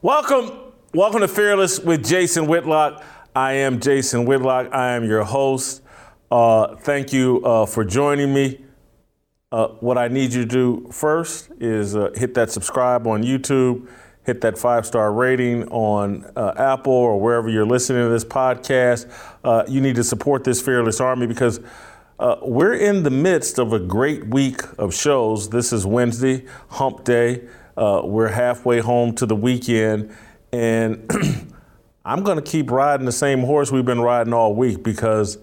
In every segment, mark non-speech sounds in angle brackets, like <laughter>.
Welcome, welcome to Fearless with Jason Whitlock. I am Jason Whitlock. I am your host. Uh, thank you uh, for joining me. Uh, what I need you to do first is uh, hit that subscribe on YouTube, hit that five star rating on uh, Apple or wherever you're listening to this podcast. Uh, you need to support this Fearless Army because we're in the midst of a great week of shows. This is Wednesday, Hump Day. Uh, we're halfway home to the weekend, and <clears throat> I'm going to keep riding the same horse we've been riding all week because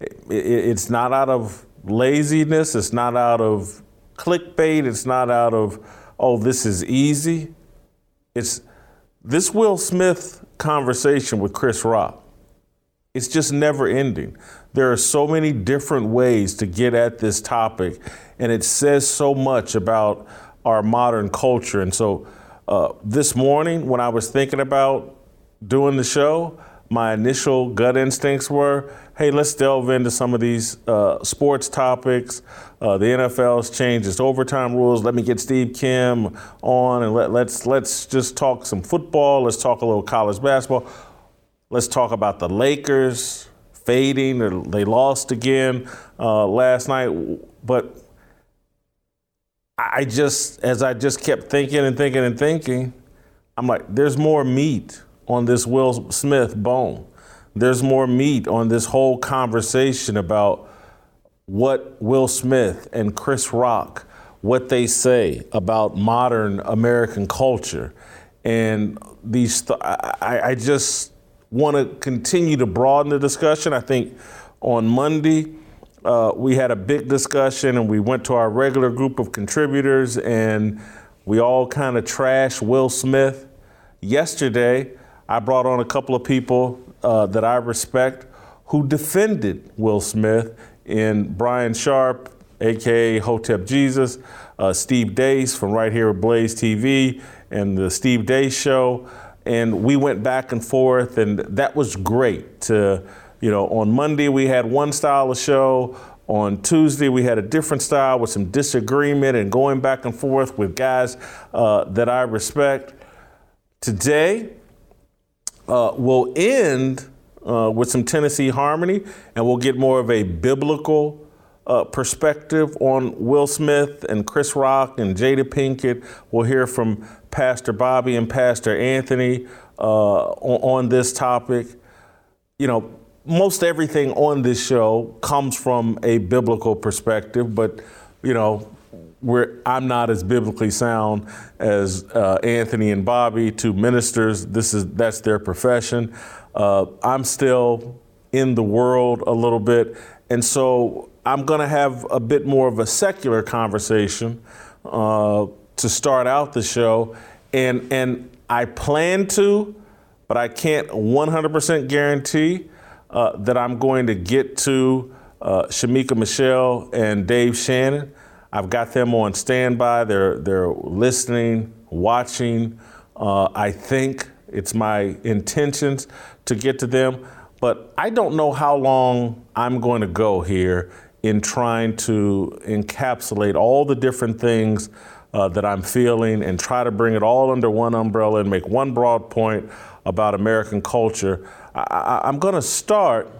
it, it's not out of laziness, it's not out of clickbait, it's not out of, oh, this is easy. It's this Will Smith conversation with Chris Rock. It's just never ending. There are so many different ways to get at this topic, and it says so much about our modern culture. And so uh, this morning, when I was thinking about doing the show, my initial gut instincts were hey, let's delve into some of these uh, sports topics. Uh, the NFL's changed its overtime rules. Let me get Steve Kim on and let, let's, let's just talk some football. Let's talk a little college basketball. Let's talk about the Lakers fading. They lost again uh, last night. But I just, as I just kept thinking and thinking and thinking, I'm like, there's more meat on this Will Smith bone. There's more meat on this whole conversation about what Will Smith and Chris Rock, what they say about modern American culture. And these, th- I, I just want to continue to broaden the discussion. I think on Monday, uh, we had a big discussion and we went to our regular group of contributors and we all kind of trashed Will Smith. Yesterday, I brought on a couple of people uh, that I respect who defended Will Smith in Brian Sharp, aka Hotep Jesus, uh, Steve Deace from right here at Blaze TV, and the Steve Deace Show. And we went back and forth, and that was great to you know, on Monday we had one style of show. On Tuesday, we had a different style with some disagreement and going back and forth with guys uh, that I respect. Today, uh, we'll end uh, with some Tennessee harmony and we'll get more of a biblical uh, perspective on Will Smith and Chris Rock and Jada Pinkett. We'll hear from Pastor Bobby and Pastor Anthony uh, on, on this topic. You know, most everything on this show comes from a biblical perspective, but you know, I'm not as biblically sound as uh, Anthony and Bobby, two ministers. This is that's their profession. Uh, I'm still in the world a little bit, and so I'm going to have a bit more of a secular conversation uh, to start out the show, and and I plan to, but I can't 100% guarantee uh, that I'm going to get to uh, Shemeka Michelle and Dave Shannon. I've got them on standby. They're they're listening, watching. Uh, I think it's my intentions to get to them, but I don't know how long I'm going to go here in trying to encapsulate all the different things uh, that I'm feeling and try to bring it all under one umbrella and make one broad point about American culture. I, am going to start,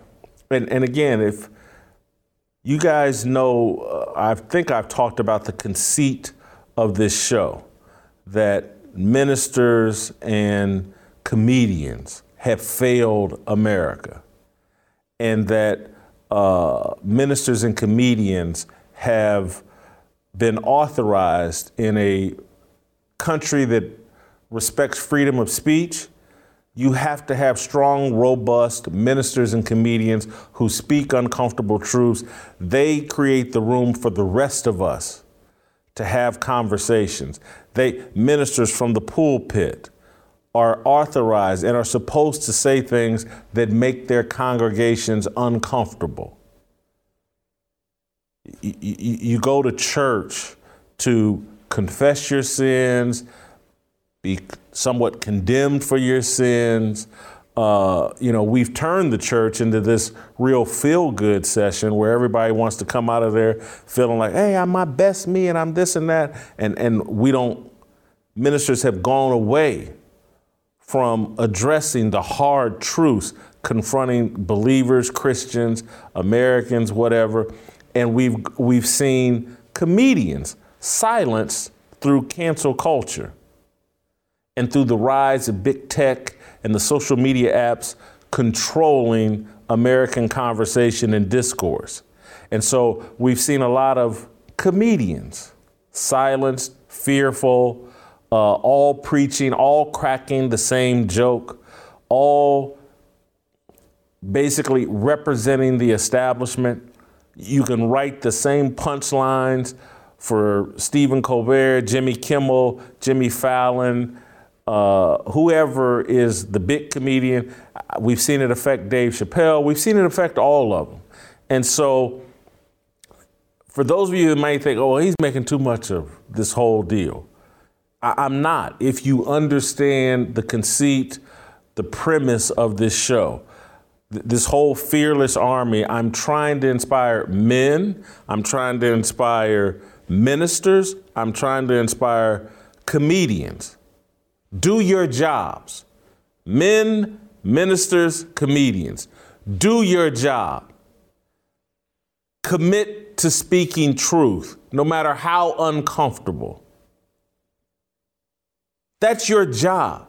and, and again, if you guys know, uh, I think I've talked about the conceit of this show that ministers and comedians have failed America, and that uh, ministers and comedians have been authorized in a country that respects freedom of speech, you have to have strong, robust ministers and comedians who speak uncomfortable truths. They create the room for the rest of us to have conversations. They ministers from the pulpit are authorized and are supposed to say things that make their congregations uncomfortable. You, go to church to confess your sins, be somewhat condemned for your sins. Uh, you know, we've turned the church into this real feel good session where everybody wants to come out of there feeling like, hey, I'm my best me and I'm this and that. And, and we don't, ministers have gone away from addressing the hard truths confronting believers, Christians, Americans, whatever. And we've, we've seen comedians silenced through cancel culture and through the rise of big tech and the social media apps controlling American conversation and discourse. And so we've seen a lot of comedians silenced, fearful, uh, all preaching, all cracking the same joke, all basically representing the establishment. You can write the same punchlines for Stephen Colbert, Jimmy Kimmel, Jimmy Fallon, uh, whoever is the big comedian. We've seen it affect Dave Chappelle. We've seen it affect all of them. And so, for those of you that might think, oh, he's making too much of this whole deal, I- I'm not. If you understand the conceit, the premise of this show, this whole fearless army, I'm trying to inspire men, I'm trying to inspire ministers, I'm trying to inspire comedians do your jobs. Men, ministers, comedians, do your job. Commit to speaking truth, no matter how uncomfortable. That's your job.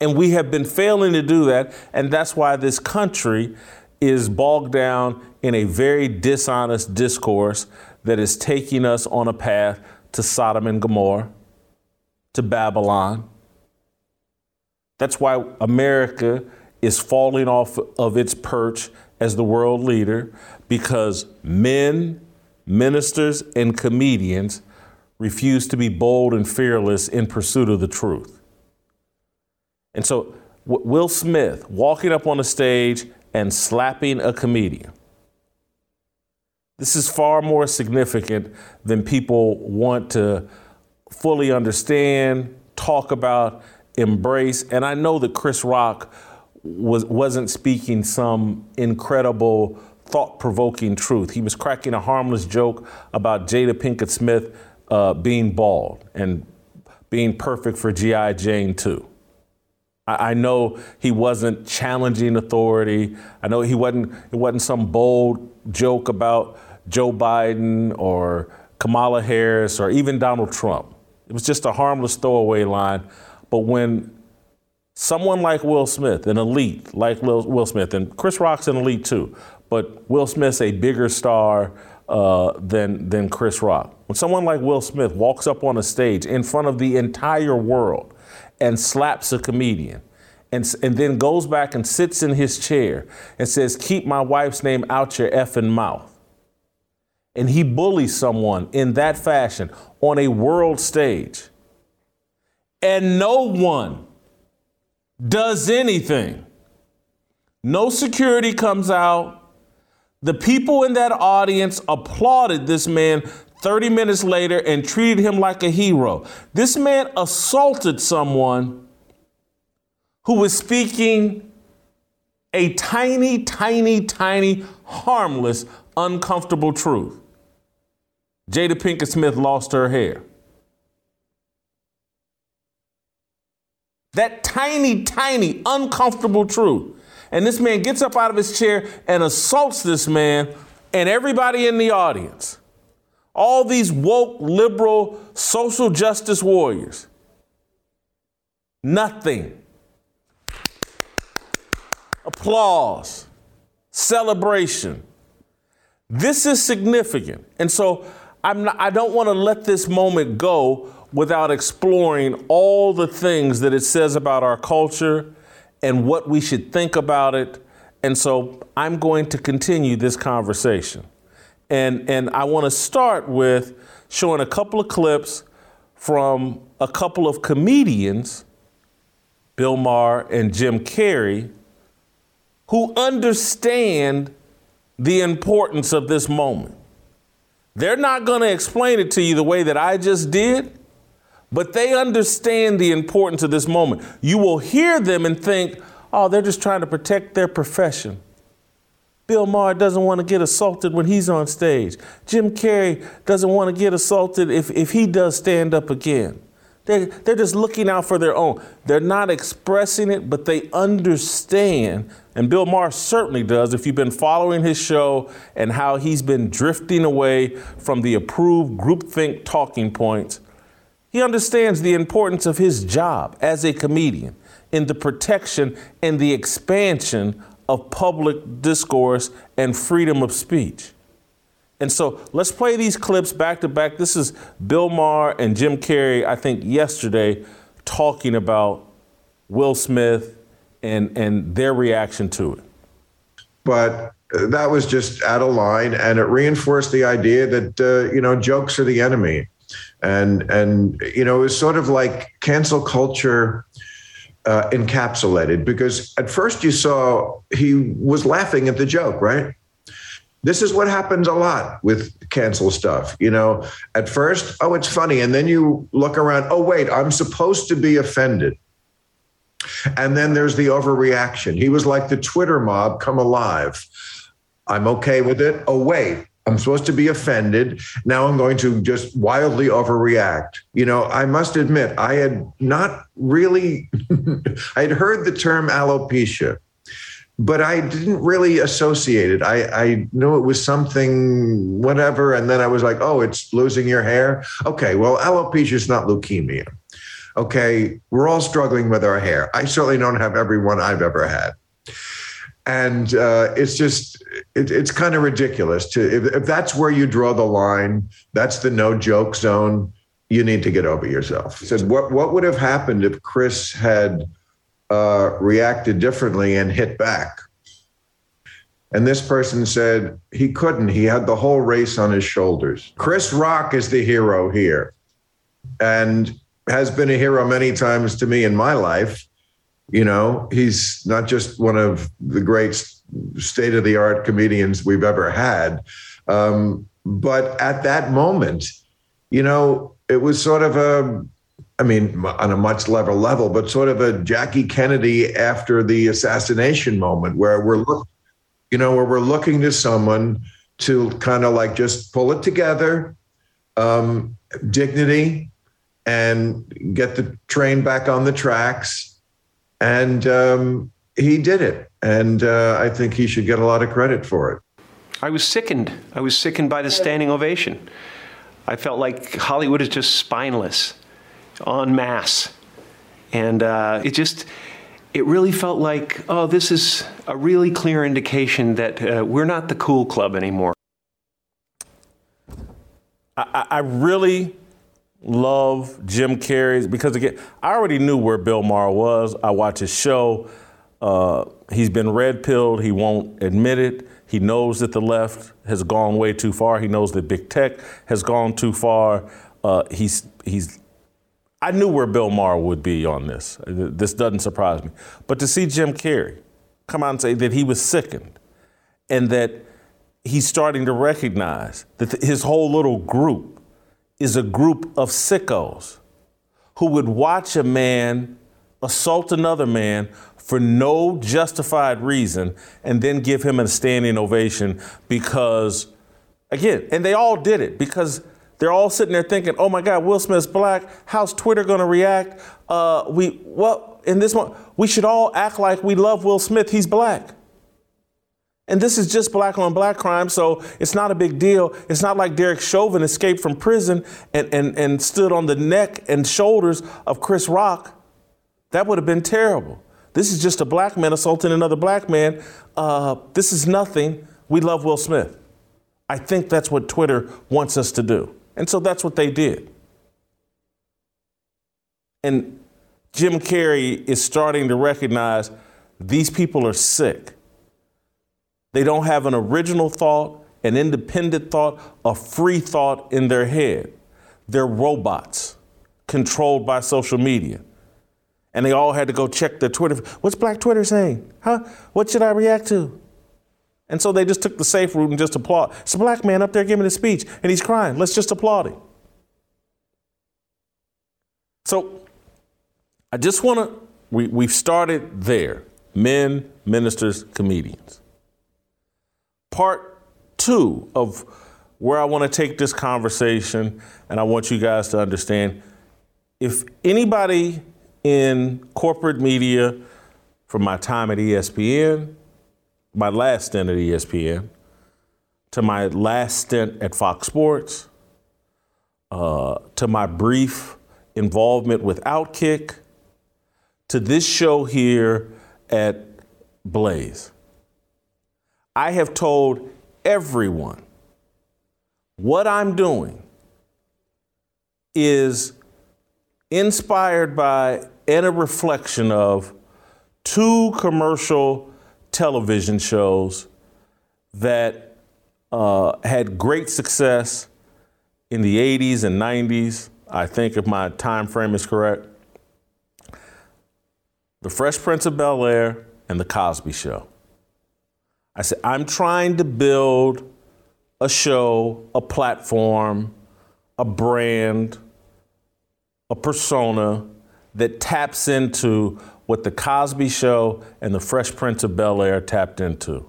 And we have been failing to do that, and that's why this country is bogged down in a very dishonest discourse that is taking us on a path to Sodom and Gomorrah to Babylon. That's why America is falling off of its perch as the world leader because men, ministers, and comedians refuse to be bold and fearless in pursuit of the truth. And so, Will Smith walking up on a stage and slapping a comedian. This is far more significant than people want to fully understand, talk about, embrace. And I know that Chris Rock was wasn't speaking some incredible thought-provoking truth. He was cracking a harmless joke about Jada Pinkett Smith uh, being bald and being perfect for G.I. Jane too. I, I know he wasn't challenging authority. I know he wasn't it wasn't some bold joke about Joe Biden or Kamala Harris or even Donald Trump. It was just a harmless throwaway line. But when someone like Will Smith, an elite like Will Smith, and Chris Rock's an elite too, but Will Smith's a bigger star uh, than, than Chris Rock. When someone like Will Smith walks up on a stage in front of the entire world and slaps a comedian, and, and then goes back and sits in his chair and says, Keep my wife's name out your effing mouth and he bullies someone in that fashion on a world stage, and no one does anything, no security comes out. The people in that audience applauded this man 30 minutes later and treated him like a hero. This man assaulted someone who was speaking a tiny, tiny, tiny, harmless, uncomfortable truth. Jada Pinkett Smith lost her hair. That tiny, tiny, uncomfortable truth. And this man gets up out of his chair and assaults this man and everybody in the audience. All these woke, liberal, social justice warriors. Nothing. Applause. Celebration. This is significant. And so I'm not, I don't want to let this moment go without exploring all the things that it says about our culture and what we should think about it. And so I'm going to continue this conversation. And, and I want to start with showing a couple of clips from a couple of comedians, Bill Maher and Jim Carrey, who understand the importance of this moment. They're not going to explain it to you the way that I just did, but they understand the importance of this moment. You will hear them and think, oh, they're just trying to protect their profession. Bill Maher doesn't want to get assaulted when he's on stage. Jim Carrey doesn't want to get assaulted if, if he does stand up again. They, they're just looking out for their own. They're not expressing it, but they understand. And Bill Maher certainly does. If you've been following his show and how he's been drifting away from the approved groupthink talking points, he understands the importance of his job as a comedian in the protection and the expansion of public discourse and freedom of speech. And so let's play these clips back to back. This is Bill Maher and Jim Carrey, I think, yesterday talking about Will Smith and, and their reaction to it. But that was just out of line, and it reinforced the idea that uh, you know jokes are the enemy, and and you know it was sort of like cancel culture uh, encapsulated because at first you saw he was laughing at the joke, right? This is what happens a lot with cancel stuff. You know, at first, oh, it's funny. And then you look around, oh, wait, I'm supposed to be offended. And then there's the overreaction. He was like the Twitter mob come alive. I'm okay with it. Oh, wait, I'm supposed to be offended. Now I'm going to just wildly overreact. You know, I must admit, I had not really, <laughs> I had heard the term alopecia, but I didn't really associate it. I, I knew it was something, whatever. And then I was like, oh, it's losing your hair. Okay, well, alopecia is not leukemia. Okay, we're all struggling with our hair. I certainly don't have every one I've ever had. And uh, it's just it, it's kind of ridiculous to if, if, that's where you draw the line that's the no joke zone you need to get over yourself. Said what what would have happened if chris had uh, reacted differently and hit back? And this person said he couldn't he had the whole race on his shoulders. Chris rock is the hero here. And has been a hero many times to me in my life you know, he's not just one of the great state of the art comedians we've ever had. Um, but at that moment, you know, it was sort of a, I mean, on a much level level, but sort of a Jackie Kennedy after the assassination moment where we're, look, you know, where we're looking to someone to kind of like just pull it together, um, dignity, and get the train back on the tracks and um, he did it. And uh, I think he should get a lot of credit for it. I was sickened. I was sickened by the standing ovation. I felt like Hollywood is just spineless, en masse. And uh, it just, it really felt like, oh, this is a really clear indication that uh, we're not the cool club anymore. I, I really love Jim Carrey's because again, I already knew where Bill Maher was. I watch his show. Uh, he's been red pilled. He won't admit it. He knows that the left has gone way too far. He knows that big tech has gone too far. Uh, he's he's. I knew where Bill Maher would be on this. This doesn't surprise me. But to see Jim Carrey come out and say that he was sickened, and that he's starting to recognize that his whole little group is a group of sickos who would watch a man assault another man for no justified reason and then give him a standing ovation because, again, and they all did it because they're all sitting there thinking, oh my God, Will Smith's black. How's Twitter going to react? Uh, we, well, in this one, we should all act like we love Will Smith. He's black. And this is just black on black crime, so it's not a big deal. It's not like Derek Chauvin escaped from prison and, and, and stood on the neck and shoulders of Chris Rock. That would have been terrible. This is just a black man assaulting another black man. Uh, this is nothing. We love Will Smith. I I think that's what Twitter wants us to do. And so that's what they did. And Jim Carrey is starting to recognize these people are sick. They don't have an original thought, an independent thought, a free thought in their head. They're robots controlled by social media. And they all had to go check their Twitter. What's Black Twitter saying? Huh? What should I react to? And so they just took the safe route and just applaud. It's a black man up there giving a speech and he's crying. Let's just applaud him. So I just want to, we, we've started there men, ministers, comedians. Part two of where I want to take this conversation, and I want you guys to understand if anybody in corporate media from my time at ESPN, my last stint at ESPN, to my last stint at Fox Sports, uh, to my brief involvement with Outkick, to this show here at Blaze. I have told everyone what I'm doing is inspired by and a reflection of two commercial television shows that uh, had great success in the 80s and 90s. I think if my time frame is correct. The Fresh Prince of Bel Air and The Cosby Show. I said, I'm trying to build a show, a platform, a brand, a persona that taps into what The Cosby Show and The Fresh Prince of Bel Air tapped into.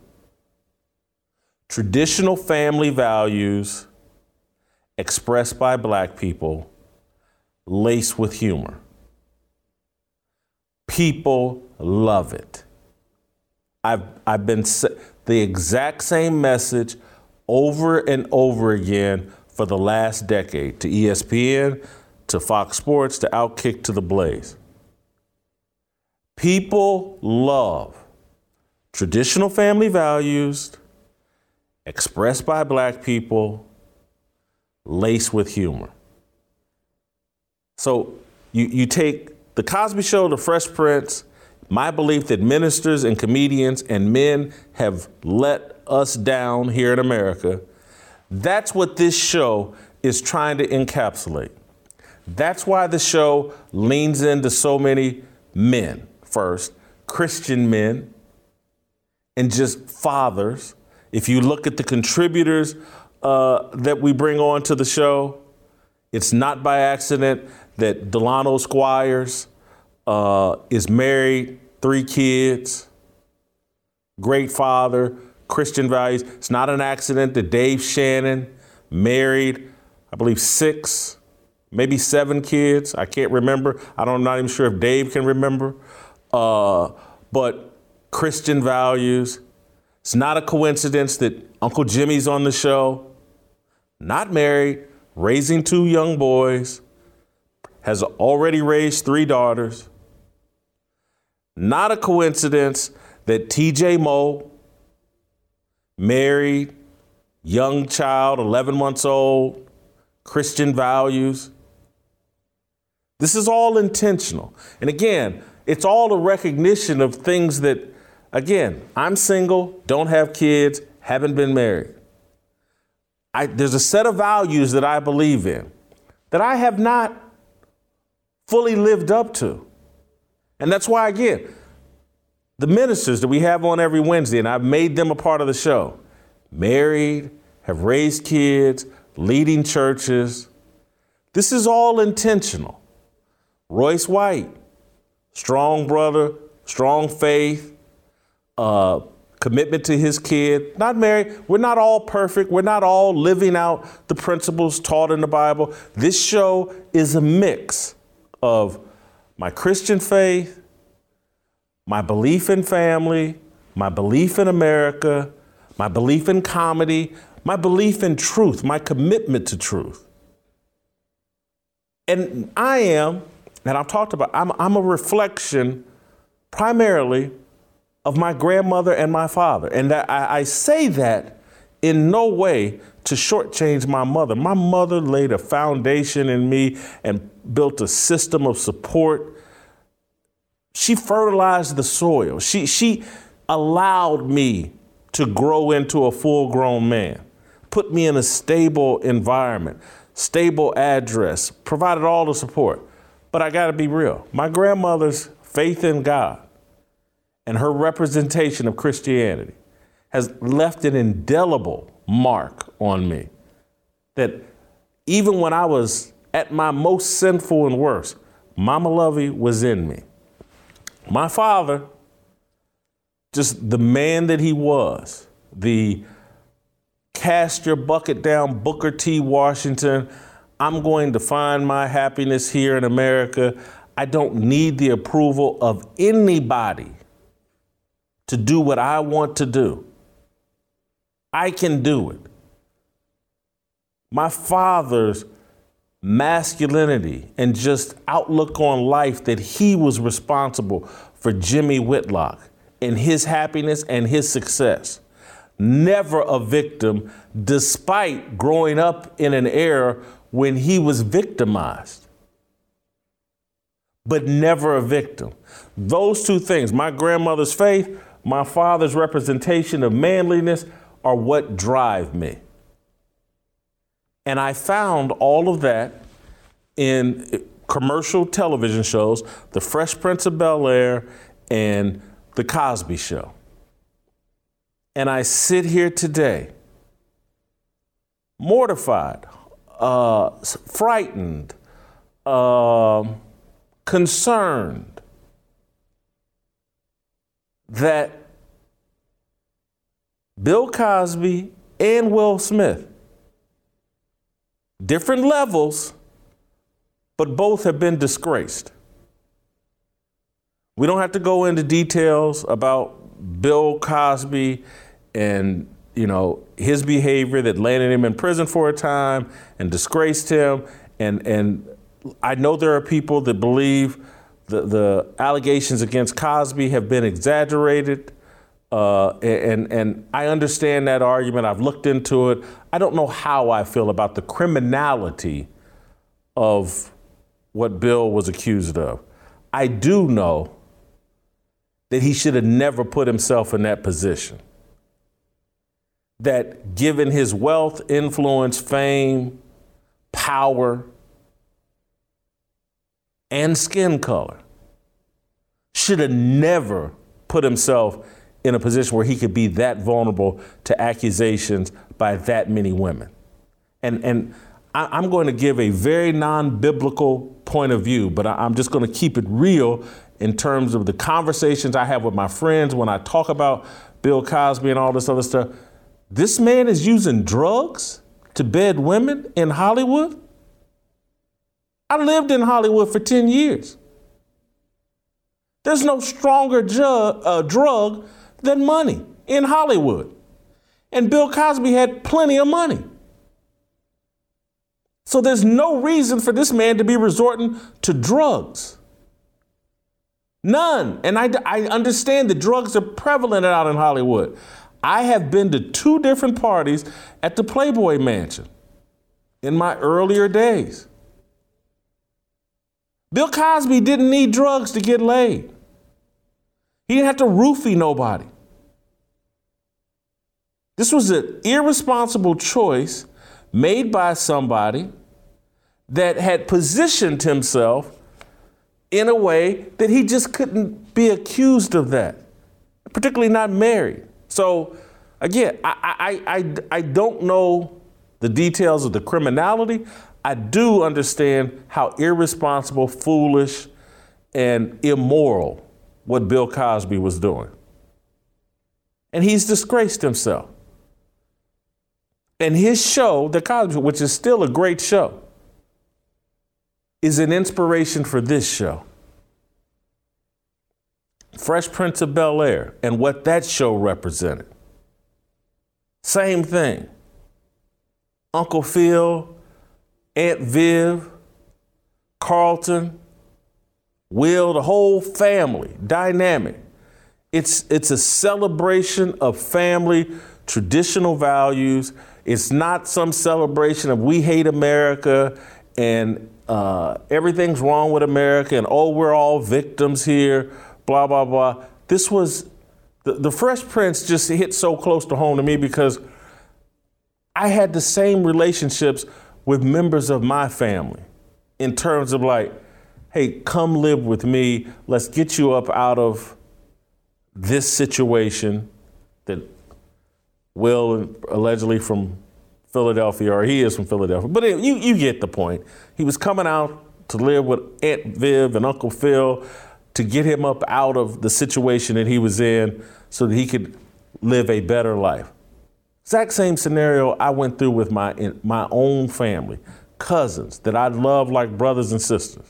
Traditional family values expressed by black people, laced with humor. People love it. I've, I've been the exact same message over and over again for the last decade to ESPN, to Fox Sports, to Outkick, to The Blaze. People love traditional family values expressed by black people, laced with humor. So you, you take The Cosby Show, The Fresh Prince, my belief that ministers and comedians and men have let us down here in America. That's what this show is trying to encapsulate. That's why the show leans into so many men first, Christian men, and just fathers. If you look at the contributors uh, that we bring on to the show, it's not by accident that Delano Squires, uh, is married, three kids, great father, Christian values. It's not an accident that Dave Shannon married, I believe, six, maybe seven kids. I can't remember. I don't, I'm not even sure if Dave can remember. Uh, but Christian values. It's not a coincidence that Uncle Jimmy's on the show, not married, raising two young boys, has already raised three daughters. Not a coincidence that TJ Moe, married, young child, 11 months old, Christian values. This is all intentional. And again, it's all a recognition of things that, again, I'm single, don't have kids, haven't been married. I, there's a set of values that I believe in that I have not fully lived up to. And that's why, again, the ministers that we have on every Wednesday, and I've made them a part of the show, married, have raised kids, leading churches. This is all intentional. Royce White, strong brother, strong faith, uh, commitment to his kid, not married. We're not all perfect. We're not all living out the principles taught in the Bible. This show is a mix of my Christian faith, my belief in family, my belief in America, my belief in comedy, my belief in truth, my commitment to truth. And I am, and I've talked about, I'm, I'm a reflection primarily of my grandmother and my father. And I, I say that in no way to shortchange my mother. My mother laid a foundation in me and built a system of support. She fertilized the soil. She, she allowed me to grow into a full grown man, put me in a stable environment, stable address, provided all the support. But I got to be real. My grandmother's faith in God and her representation of Christianity has left an indelible mark on me. That even when I was at my most sinful and worst, Mama Lovey was in me. My father, just the man that he was, the cast your bucket down Booker T. Washington, I'm going to find my happiness here in America. I don't need the approval of anybody to do what I want to do. I can do it. My father's masculinity and just outlook on life that he was responsible for Jimmy Whitlock and his happiness and his success. Never a victim, despite growing up in an era when he was victimized, but never a victim. Those two things, my grandmother's faith, my father's representation of manliness, are what drive me. And I found all of that in commercial television shows, The Fresh Prince of Bel Air and The Cosby Show. And I sit here today mortified, uh, frightened, uh, concerned that Bill Cosby and Will Smith. Different levels, but both have been disgraced. We don't have to go into details about Bill Cosby and you know his behavior that landed him in prison for a time and disgraced him and and I know there are people that believe the, the allegations against Cosby have been exaggerated. Uh, and, and I understand that argument. I've looked into it. I don't know how I feel about the criminality of what Bill was accused of. I do know that he should have never put himself in that position. That given his wealth, influence, fame, power, and skin color, should have never put himself in a position where he could be that vulnerable to accusations by that many women. And, and I, am going to give a very non biblical point of view, but I, I'm just going to keep it real in terms of the conversations I have with my friends when I talk about Bill Cosby and all this other stuff. This man is using drugs to bed women in Hollywood. I lived in Hollywood for 10 years. There's no stronger ju- uh, drug than money in Hollywood. And Bill Cosby had plenty of money. So there's no reason for this man to be resorting to drugs. None. And I, I understand that drugs are prevalent out in Hollywood. I have been to two different parties at the Playboy Mansion in my earlier days. Bill Cosby didn't need drugs to get laid. He didn't have to roofie nobody. This was an irresponsible choice made by somebody that had positioned himself in a way that he just couldn't be accused of that, particularly not married. So, again, I, I, I, I don't know the details of the criminality. I do understand how irresponsible, foolish, and immoral what Bill Cosby was doing. And he's disgraced himself. And his show, The Cosby, which is still a great show, is an inspiration for this show. Fresh Prince of Bel Air and what that show represented. Same thing. Uncle Phil, Aunt Viv, Carlton, Will, the whole family, dynamic. It's, it's a celebration of family traditional values. It's not some celebration of we hate America and uh, everything's wrong with America and oh, we're all victims here, blah, blah, blah. This was the, the Fresh Prince just hit so close to home to me because I had the same relationships with members of my family in terms of like, hey, come live with me. Let's get you up out of this situation that Will allegedly from Philadelphia, or he is from Philadelphia. But you, you get the point. He was coming out to live with Aunt Viv and Uncle Phil to get him up out of the situation that he was in so that he could live a better life. Exact same scenario I went through with my, my own family, cousins that I love like brothers and sisters.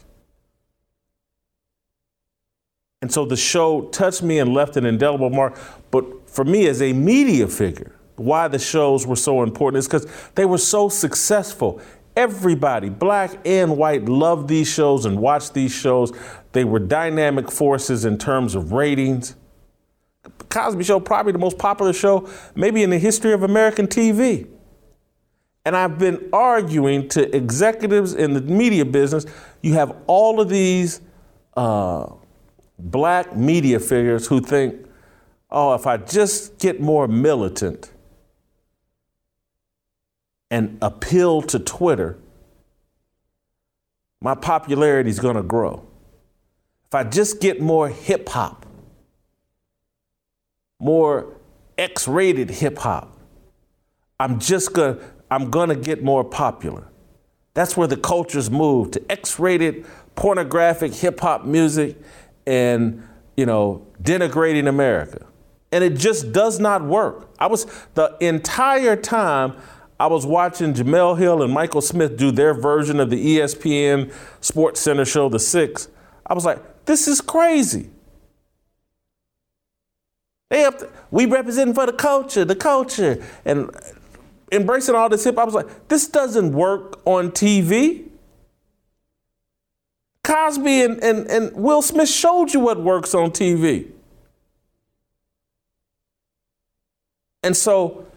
And so the show touched me and left an indelible mark. But for me, as a media figure, why the shows were so important is because they were so successful. Everybody, black and white, loved these shows and watched these shows. They were dynamic forces in terms of ratings. Cosby Show, probably the most popular show, maybe in the history of American TV. And I've been arguing to executives in the media business. You have all of these uh, black media figures who think, oh, if I just get more militant, and appeal to Twitter, my popularity is going to grow. If I just get more hip hop, more X rated hip hop, I'm just going to I'm going to get more popular. That's where the cultures move to X rated pornographic hip hop music and, you know, denigrating America. And it just does not work. I was the entire time I was watching Jemele Hill and Michael Smith do their version of the ESPN Sports Center show, The Six. I was like, this is crazy. They have to, we representing for the culture, the culture, and embracing all this hip. I was like, this doesn't work on TV. Cosby and, and, and Will Smith showed you what works on TV. And so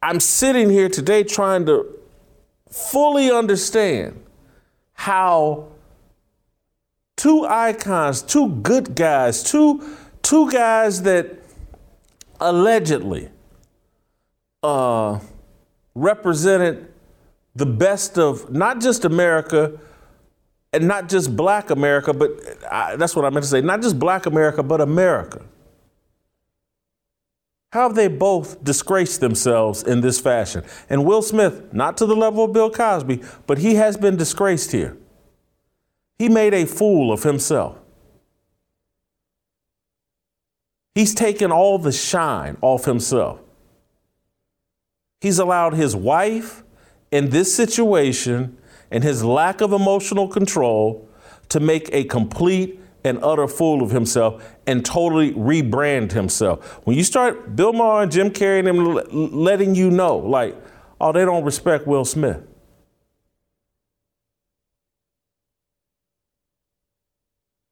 I'm sitting here today trying to fully understand how two icons, two good guys, two, two guys that allegedly uh, represented the best of not just America and not just black America, but I, uh, that's what I meant to say, not just black America, but America. How have they both disgraced themselves in this fashion? And Will Smith, not to the level of Bill Cosby, but he has been disgraced here. He made a fool of himself. He's taken all the shine off himself. He's allowed his wife in this situation and his lack of emotional control to make a complete and utter fool of himself and totally rebrand himself. When you start Bill Maher and Jim Carrey and them letting you know, like, oh, they don't respect Will Smith.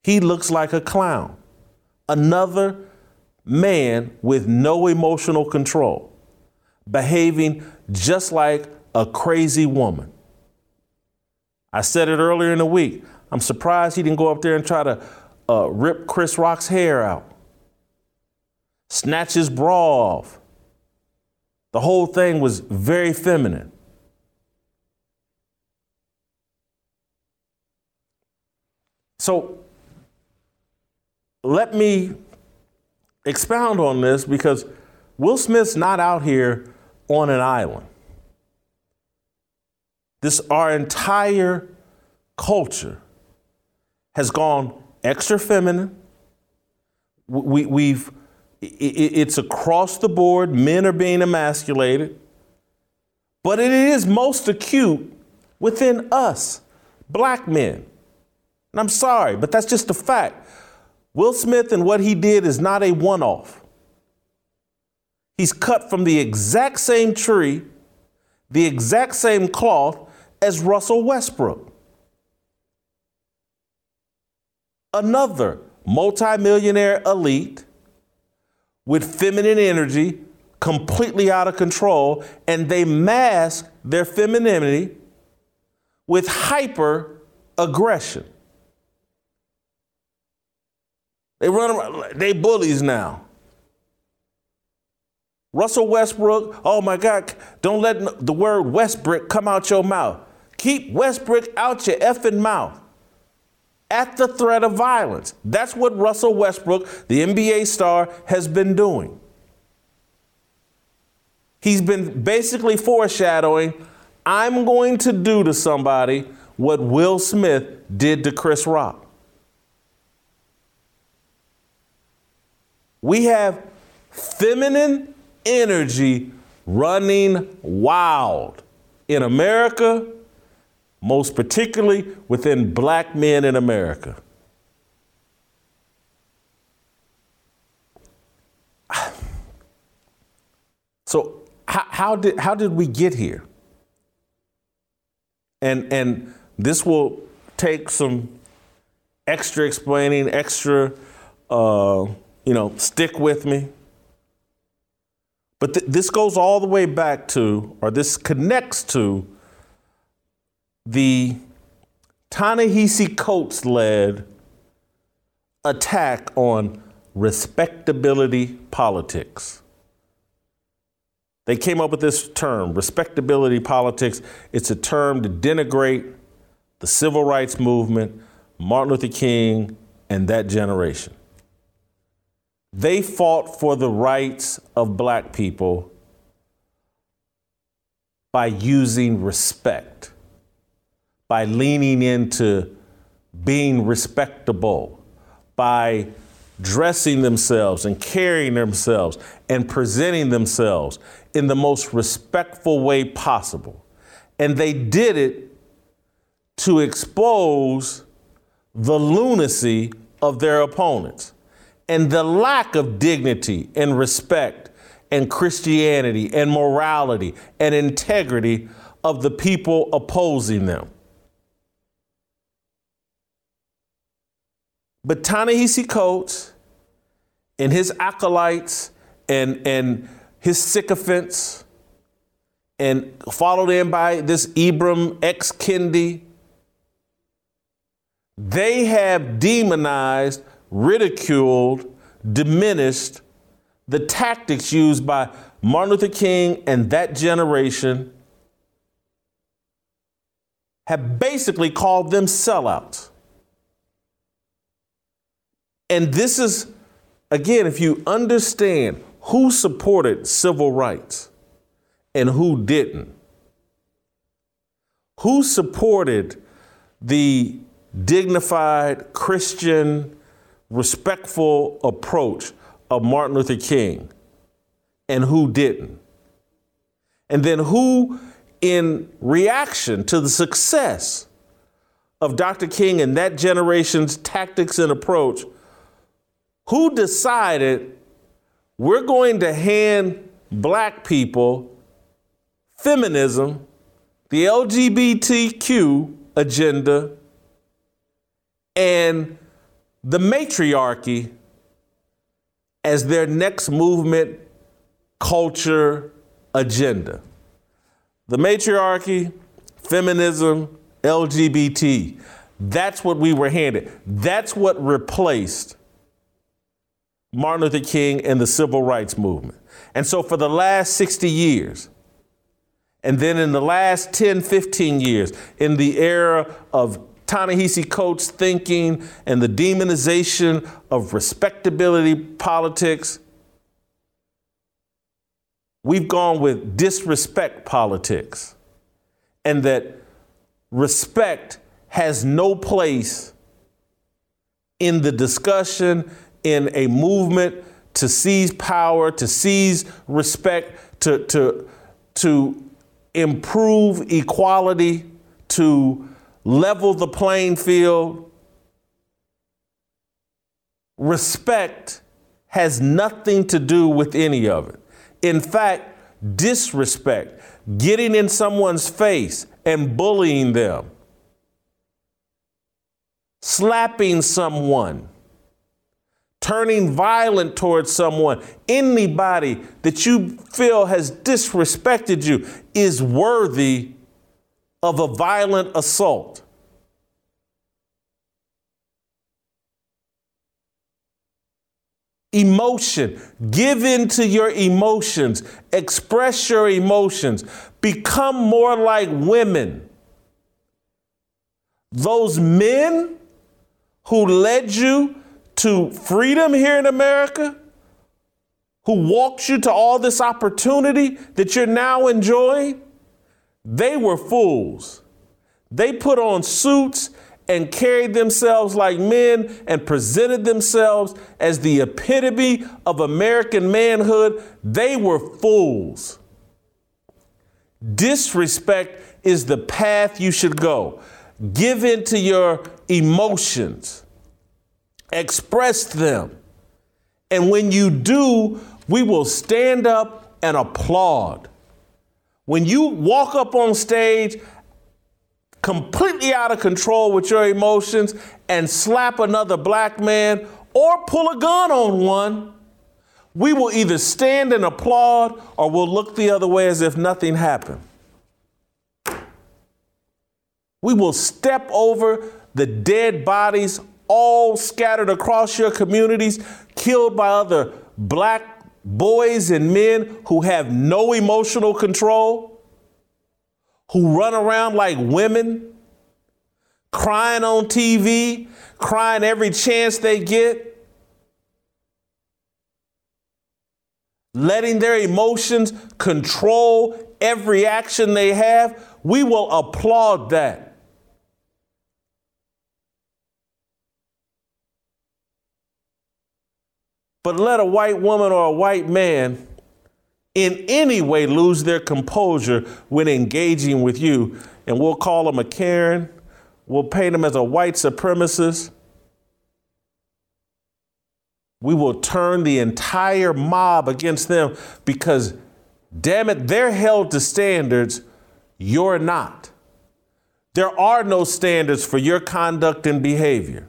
He looks like a clown. Another man with no emotional control, behaving just like a crazy woman. I said it earlier in the week. I'm surprised he didn't go up there and try to uh, rip Chris Rock's hair out, snatch his bra off. The whole thing was very feminine. So let me expound on this because Will Smith's not out here on an island. This our entire culture has gone extra feminine. We, we've, it's across the board. Men are being emasculated. But it is most acute within us, black men. And I'm sorry, but that's just a fact. Will Smith and what he did is not a one off. He's cut from the exact same tree, the exact same cloth as Russell Westbrook. Another multimillionaire elite with feminine energy completely out of control and they mask their femininity with hyper aggression. They run around, they bullies now. Russell Westbrook, oh my God, don't let the word Westbrook come out your mouth. Keep Westbrook out your effing mouth at the threat of violence. That's what Russell Westbrook, the NBA star, has been doing. He's been basically foreshadowing I'm going to do to somebody what Will Smith did to Chris Rock. We have feminine energy running wild in America, most particularly within black men in America. <sighs> So, how, how, did, how did we get here? And, and this will take some extra explaining, extra, uh, you know, stick with me. But th- this goes all the way back to, or this connects to, the Ta-Nehisi Coates led attack on respectability politics. They came up with this term, respectability politics. It's a term to denigrate the civil rights movement, Martin Luther King, and that generation. They fought for the rights of black people by using respect, by leaning into being respectable, by dressing themselves and carrying themselves and presenting themselves in the most respectful way possible. And they did it to expose the lunacy of their opponents and the lack of dignity and respect and Christianity and morality and integrity of the people opposing them. But Ta-Nehisi Coates and his acolytes and, and his sycophants, and followed in by this Ibram X. Kendi, they have demonized, ridiculed, diminished the tactics used by Martin Luther King and that generation, have basically called them sellouts. And this is, again, if you understand who supported civil rights and who didn't, who supported the dignified, Christian, respectful approach of Martin Luther King and who didn't. And then who, in reaction to the success of Dr. King and that generation's tactics and approach, who decided we're going to hand black people feminism, the LGBTQ agenda, and the matriarchy as their next movement, culture, agenda. The matriarchy, feminism, LGBT. That's what we were handed. That's what replaced Martin Luther King and the civil rights movement. And so for the last 60 years, and then in the last 10, 15 years, in the era of Ta-Nehisi Coates thinking and the demonization of respectability politics, we've gone with disrespect politics. And that respect has no place in the discussion in a movement to seize power, to seize respect, to, to, to improve equality, to level the playing field. Respect has nothing to do with any of it. In fact, disrespect, getting in someone's face and bullying them, slapping someone turning violent towards someone, anybody that you feel has disrespected you is worthy of a violent assault. Emotion. Give in to your emotions. Express your emotions. Become more like women. Those men who led you to freedom here in America, who walked you to all this opportunity that you're now enjoying, they were fools. They put on suits and carried themselves like men and presented themselves as the epitome of American manhood. They were fools. Disrespect is the path you should go. Give in to your emotions, express them. And when you do, we will stand up and applaud. When you walk up on stage completely out of control with your emotions and slap another black man or pull a gun on one, we will either stand and applaud or we'll look the other way as if nothing happened. We will step over the dead bodies all scattered across your communities, killed by other black boys and men who have no emotional control, who run around like women, crying on TV, crying every chance they get, letting their emotions control every action they have. We will applaud that. But let a white woman or a white man in any way lose their composure when engaging with you, and we'll call them a Karen, we'll paint them as a white supremacist. We will turn the entire mob against them because, damn it, they're held to standards you're not. There are no standards for your conduct and behavior.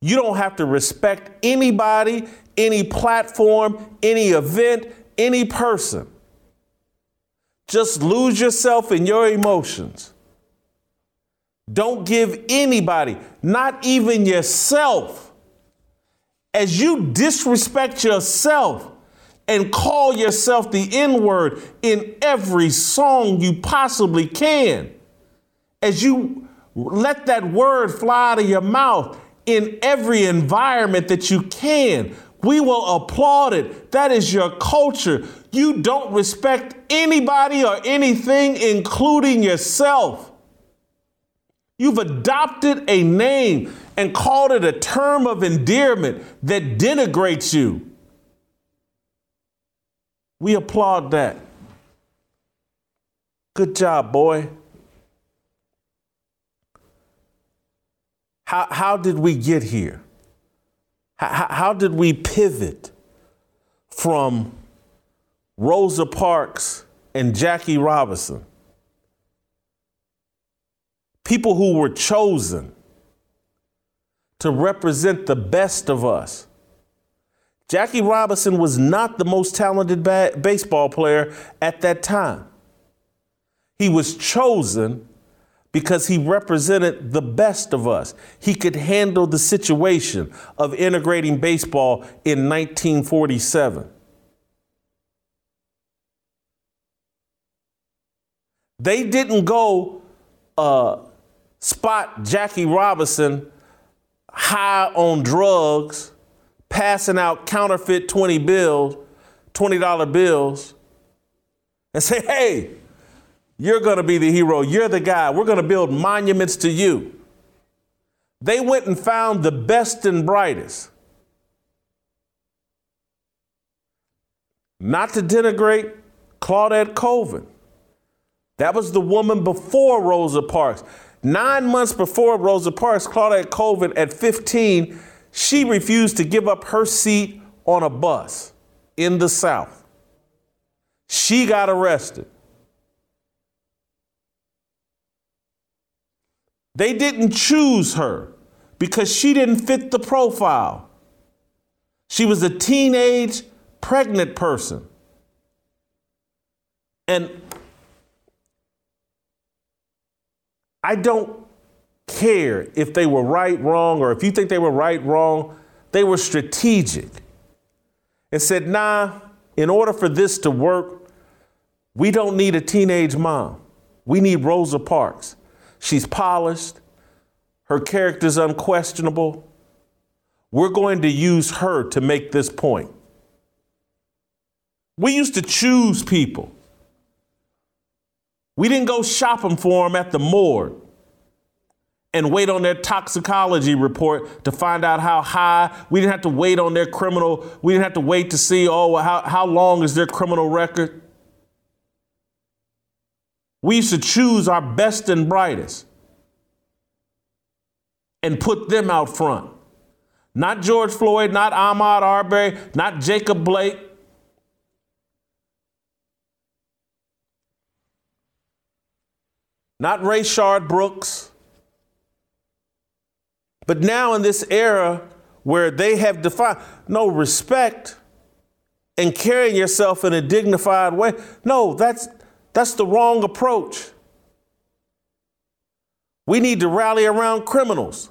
You don't have to respect anybody, any platform, any event, any person. Just lose yourself in your emotions. Don't give anybody, not even yourself, as you disrespect yourself and call yourself the N word in every song you possibly can, as you let that word fly out of your mouth in every environment that you can. We will applaud it. That is your culture. You don't respect anybody or anything, including yourself. You've adopted a name and called it a term of endearment that denigrates you. We applaud that. Good job, boy. How, how did we get here? How, how did we pivot from Rosa Parks and Jackie Robinson? People who were chosen to represent the best of us. Jackie Robinson was not the most talented ba- baseball player at that time. He was chosen because he represented the best of us. He could handle the situation of integrating baseball in 1947. They didn't go uh, spot Jackie Robinson high on drugs, passing out counterfeit 20 bills, $20 bills, and say, hey, you're going to be the hero. You're the guy. We're going to build monuments to you. They went and found the best and brightest. Not to denigrate Claudette Colvin. That was the woman before Rosa Parks. Nine months before Rosa Parks, Claudette Colvin, at 15, she refused to give up her seat on a bus in the South. She got arrested. They didn't choose her because she didn't fit the profile. She was a teenage pregnant person. And I don't care if they were right, wrong, or if you think they were right, wrong. They were strategic and said, nah, in order for this to work, we don't need a teenage mom. We need Rosa Parks. She's polished, her character's unquestionable. We're going to use her to make this point. We used to choose people. We didn't go shopping for them at the morgue and wait on their toxicology report to find out how high. We didn't have to wait on their criminal. We didn't have to wait to see, oh, how, how long is their criminal record. We used to choose our best and brightest and put them out front. Not George Floyd, not Ahmaud Arbery, not Jacob Blake. Not Rayshard Brooks. But now in this era where they have defined no respect and carrying yourself in a dignified way, no, that's that's the wrong approach. We need to rally around criminals.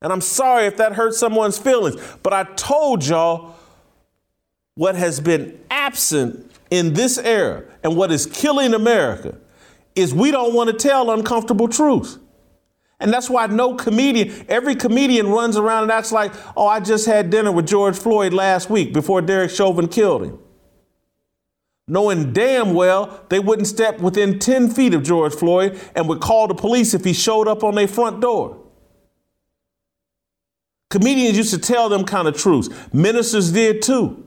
And I'm sorry if that hurts someone's feelings, but I told y'all what has been absent in this era and what is killing America is we don't want to tell uncomfortable truths. And that's why no comedian, every comedian runs around and acts like, oh, I just had dinner with George Floyd last week before Derek Chauvin killed him knowing damn well they wouldn't step within 10 feet of George Floyd and would call the police if he showed up on their front door. Comedians used to tell them kind of truths. Ministers did too.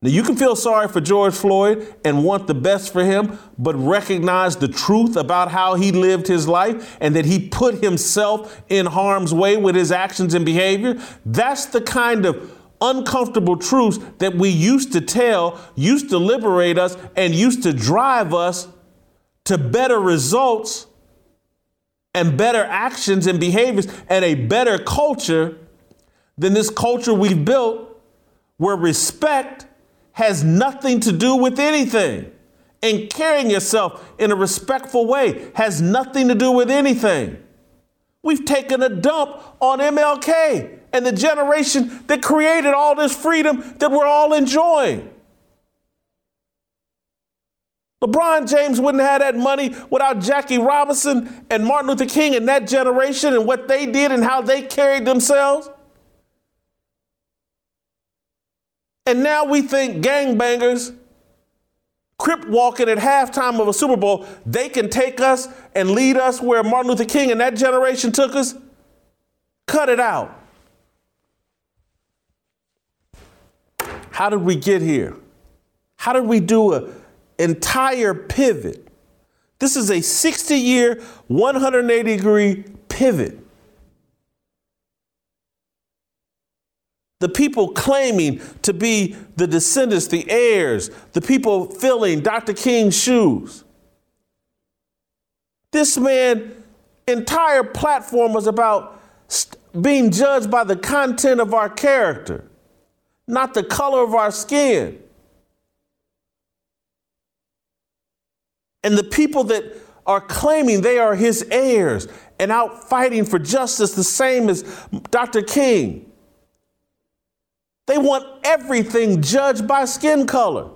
Now, you can feel sorry for George Floyd and want the best for him, but recognize the truth about how he lived his life and that he put himself in harm's way with his actions and behavior. That's the kind of uncomfortable truths that we used to tell, used to liberate us, and used to drive us to better results and better actions and behaviors and a better culture than this culture we've built where respect has nothing to do with anything. And carrying yourself in a respectful way has nothing to do with anything. We've taken a dump on MLK and the generation that created all this freedom that we're all enjoying. LeBron James wouldn't have that money without Jackie Robinson and Martin Luther King and that generation and what they did and how they carried themselves. And now we think gangbangers, crip walking at halftime of a Super Bowl, they can take us and lead us where Martin Luther King and that generation took us. Cut it out. How did we get here? How did we do an entire pivot? This is a 60 year, 180 degree pivot. The people claiming to be the descendants, the heirs, the people filling Dr. King's shoes. This man entire platform was about being judged by the content of our character not the color of our skin. And the people that are claiming they are his heirs and out fighting for justice, the same as Dr. King. They want everything judged by skin color.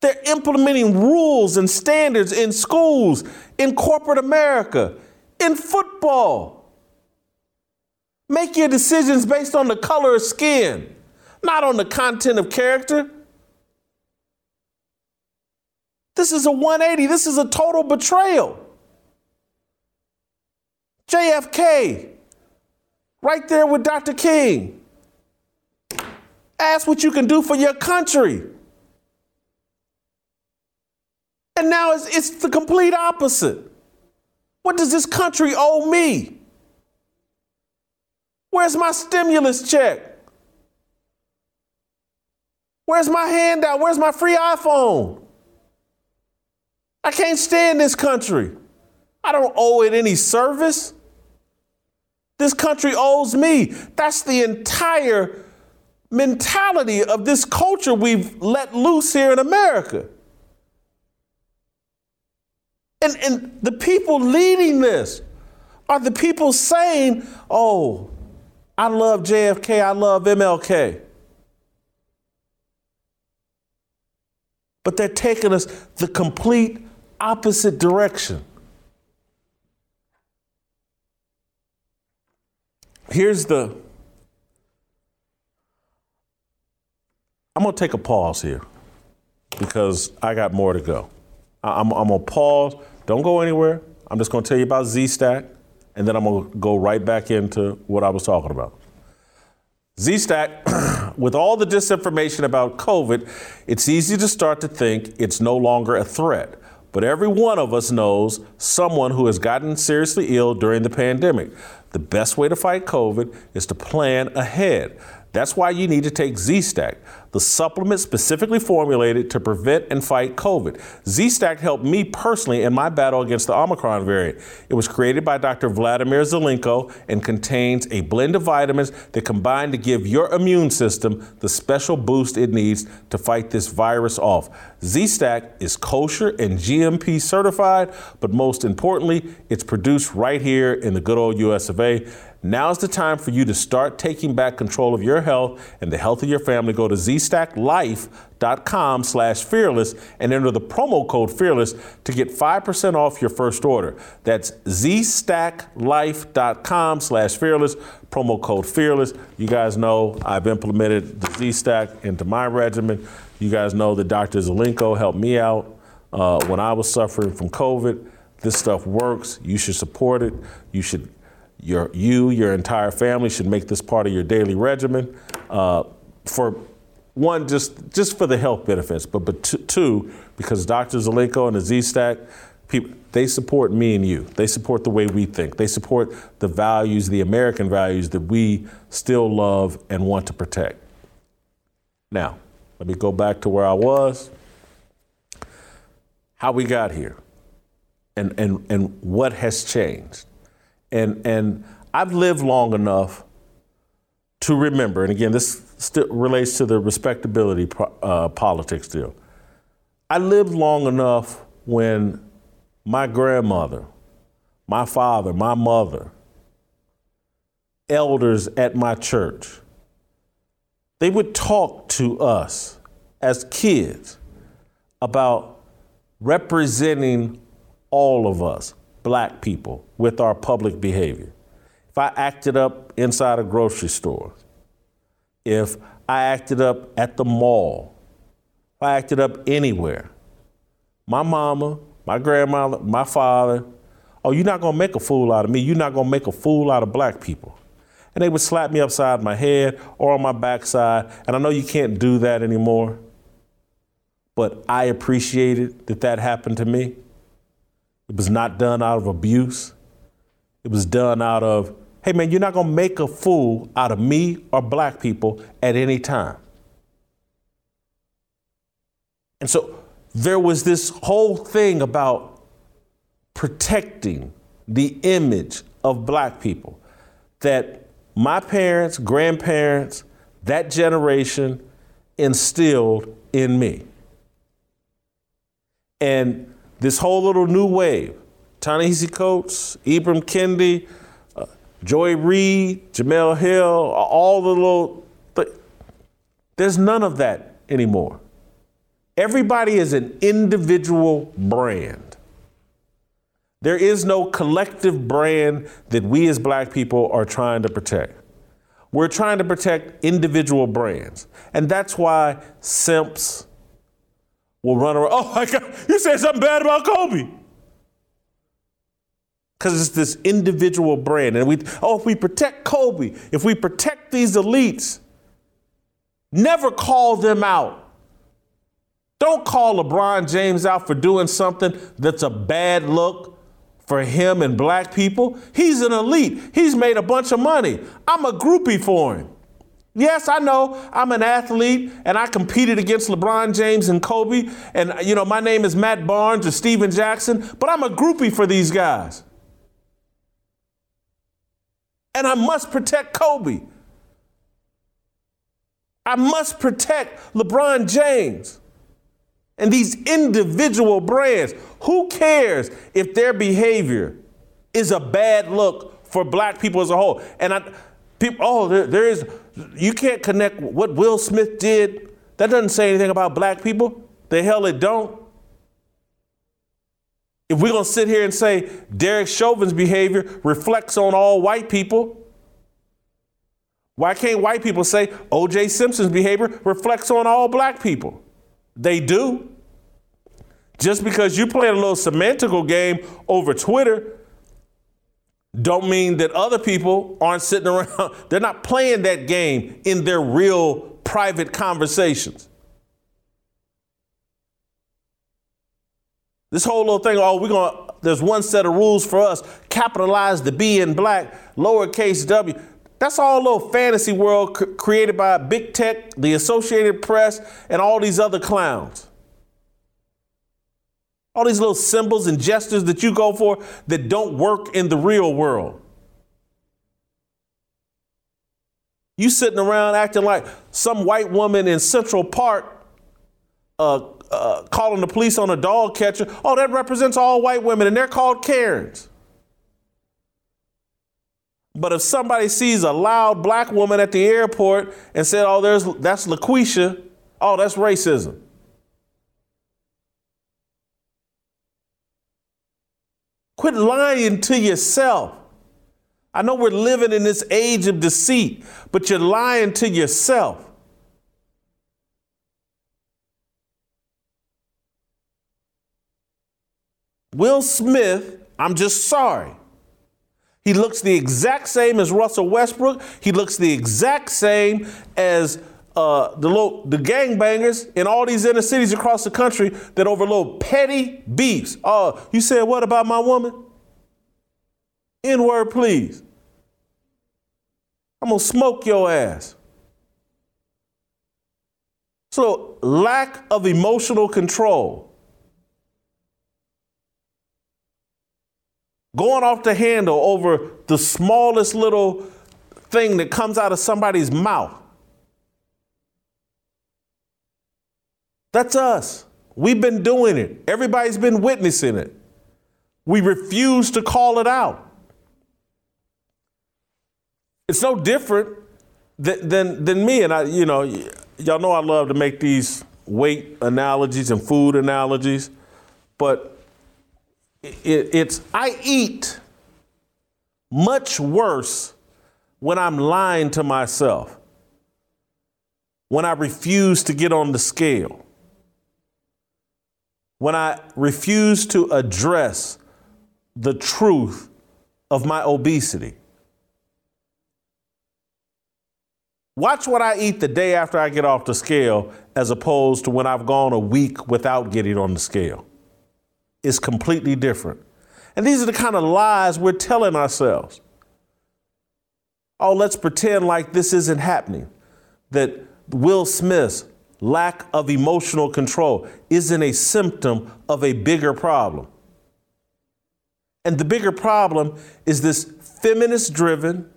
They're implementing rules and standards in schools, in corporate America, in football. Make your decisions based on the color of skin, not on the content of character. This is a 180. This is a total betrayal. JFK, right there with Dr. King. Ask what you can do for your country. And now it's, it's the complete opposite. What does this country owe me? Where's my stimulus check? Where's my handout? Where's my free iPhone? I can't stand this country. I don't owe it any service. This country owes me. That's the entire mentality of this culture we've let loose here in America. And, and the people leading this are the people saying, oh, I love JFK, I love MLK. But they're taking us the complete opposite direction. Here's the. I'm going to take a pause here because I got more to go. I'm, I'm going to pause. Don't go anywhere. I'm just going to tell you about Z Stack, and then I'm going to go right back into what I was talking about. Z Stack, <clears throat> with all the disinformation about COVID, it's easy to start to think it's no longer a threat. But every one of us knows someone who has gotten seriously ill during the pandemic. The best way to fight COVID is to plan ahead. That's why you need to take Z Stack, the supplement specifically formulated to prevent and fight COVID. Z Stack helped me personally in my battle against the Omicron variant. It was created by Dr. Vladimir Zelenko and contains a blend of vitamins that combine to give your immune system the special boost it needs to fight this virus off. Z Stack is kosher and GMP certified, but most importantly, it's produced right here in the good old US of A. Now's the time for you to start taking back control of your health and the health of your family. Go to zstacklife.com slash fearless and enter the promo code fearless to get 5% off your first order. That's zstacklife.com slash fearless, promo code fearless. You guys know I've implemented the Z-Stack into my regimen. You guys know that Dr. Zelenko helped me out uh, when I was suffering from COVID. This stuff works. You should support it. You should your, you, your entire family should make this part of your daily regimen. Uh, for one, just just for the health benefits, but but t- two, because Dr. Zelenko and the Z-Stack, people they support me and you. They support the way we think. They support the values, the American values that we still love and want to protect. Now, let me go back to where I was. How we got here, and and and what has changed. And, and I've lived long enough to remember, and again, this still relates to the respectability uh, politics deal. I lived long enough when my grandmother, my father, my mother, elders at my church, they would talk to us as kids about representing all of us, black people with our public behavior. If I acted up inside a grocery store, if I acted up at the mall, if I acted up anywhere, my mama, my grandmother, my father, oh, you're not gonna make a fool out of me. You're not gonna make a fool out of black people. And they would slap me upside my head or on my backside. And I know you can't do that anymore, but I appreciated that that happened to me. It was not done out of abuse. It was done out of, hey man, you're not going to make a fool out of me or black people at any time. And so there was this whole thing about protecting the image of black people that my parents, grandparents, that generation instilled in me. And this whole little new wave, Ta-Nehisi Coates, Ibram Kendi, uh, Joy Reid, Jemele Hill, all the little, th- there's none of that anymore. Everybody is an individual brand. There is no collective brand that we as black people are trying to protect. We're trying to protect individual brands. And that's why simps, will run around. Oh my God, you said something bad about Kobe. Because it's this individual brand. And we, oh, if we protect Kobe, if we protect these elites, never call them out. Don't call LeBron James out for doing something that's a bad look for him and black people. He's an elite. He's made a bunch of money. I'm a groupie for him. Yes, I know I'm an athlete and I competed against LeBron James and Kobe. And, you know, my name is Matt Barnes or Stephen Jackson, but I'm a groupie for these guys. And I must protect Kobe. I must protect LeBron James and these individual brands. Who cares if their behavior is a bad look for black people as a whole? And I, people, oh, there, there is, you can't connect what Will Smith did. That doesn't say anything about black people. The hell it don't. If we're to sit here and say Derek Chauvin's behavior reflects on all white people, why can't white people say O.J. Simpson's behavior reflects on all black people? They do. Just because you play a little semantical game over Twitter don't mean that other people aren't sitting around. <laughs> They're not playing that game in their real private conversations. This whole little thing, oh, we're going to, there's one set of rules for us. Capitalize the B in black, lowercase w. That's all a little fantasy world created by big tech, the Associated Press, and all these other clowns. All these little symbols and gestures that you go for that don't work in the real world. You sitting around acting like some white woman in Central Park uh, uh, calling the police on a dog catcher. Oh, that represents all white women, and they're called Karens. But if somebody sees a loud black woman at the airport and said, "Oh, there's that's LaQuisha," oh, that's racism. Quit lying to yourself. I know we're living in this age of deceit, but you're lying to yourself. Will Smith, I'm just sorry. He looks the exact same as Russell Westbrook. He looks the exact same as uh, the little, the gangbangers in all these inner cities across the country that over little petty beefs. Oh, you said what about my woman? N word, please. I'm gonna smoke your ass. So, lack of emotional control. Going off the handle over the smallest little thing that comes out of somebody's mouth. That's us. We've been doing it. Everybody's been witnessing it. We refuse to call it out. It's no different than, than, than me. And I, you know, y'all know I love to make these weight analogies and food analogies, but it, it's, I eat much worse when I'm lying to myself, when I refuse to get on the scale when I refuse to address the truth of my obesity. Watch what I eat the day after I get off the scale as opposed to when I've gone a week without getting on the scale. It's completely different. And these are the kind of lies we're telling ourselves. Oh, let's pretend like this isn't happening. That Will Smith lack of emotional control isn't a symptom of a bigger problem. And the bigger problem is this feminist driven,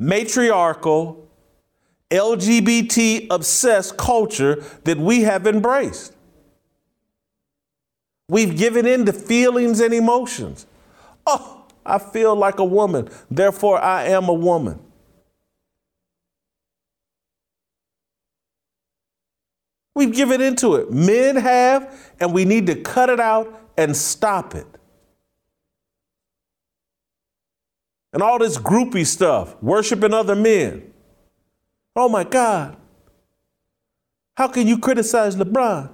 matriarchal, LGBT obsessed culture that we have embraced. We've given in to feelings and emotions. Oh, I feel like a woman, therefore I am a woman. We've given into it. Men have, and we need to cut it out and stop it. And all this groupie stuff, worshiping other men. Oh my God. How can you criticize LeBron?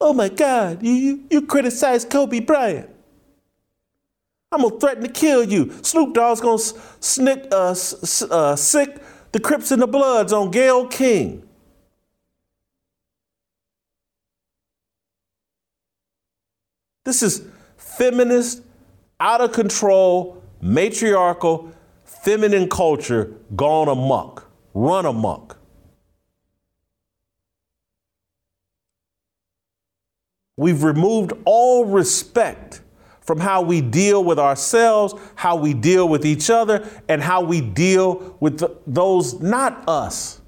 Oh my God, you, you, you criticize Kobe Bryant. I'm gonna threaten to kill you. Snoop Dogg's gonna snick, uh, uh, sick the Crips and the Bloods on Gayle King. This is feminist, out of control, matriarchal, feminine culture gone amok, run amok. We've removed all respect from how we deal with ourselves, how we deal with each other, and how we deal with those not us.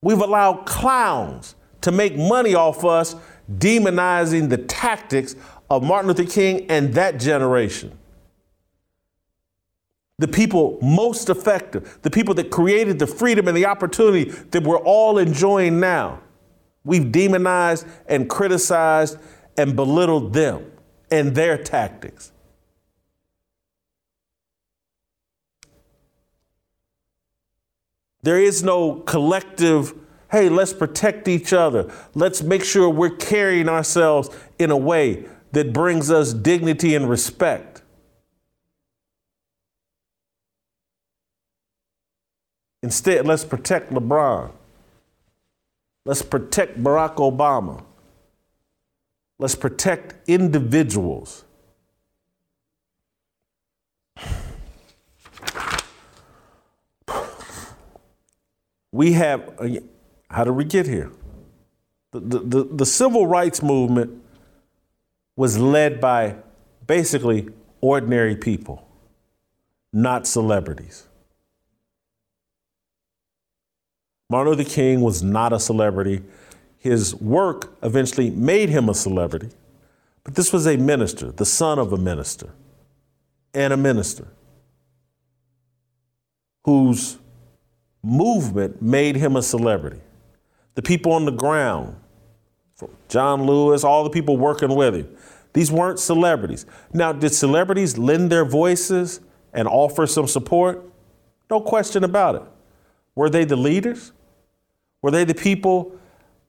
We've allowed clowns to make money off us, demonizing the tactics of Martin Luther King and that generation. The people most effective, the people that created the freedom and the opportunity that we're all enjoying now. We've demonized and criticized and belittled them and their tactics. There is no collective, hey, let's protect each other. Let's make sure we're carrying ourselves in a way that brings us dignity and respect. Instead, let's protect LeBron. Let's protect Barack Obama. Let's protect individuals. <sighs> We have, how did we get here? The, the, the, the civil rights movement was led by basically ordinary people, not celebrities. Martin Luther King was not a celebrity. His work eventually made him a celebrity, but this was a minister, the son of a minister, and a minister whose movement made him a celebrity. The people on the ground, John Lewis, all the people working with him, these weren't celebrities. Now, did celebrities lend their voices and offer some support? No question about it. Were they the leaders? Were they the people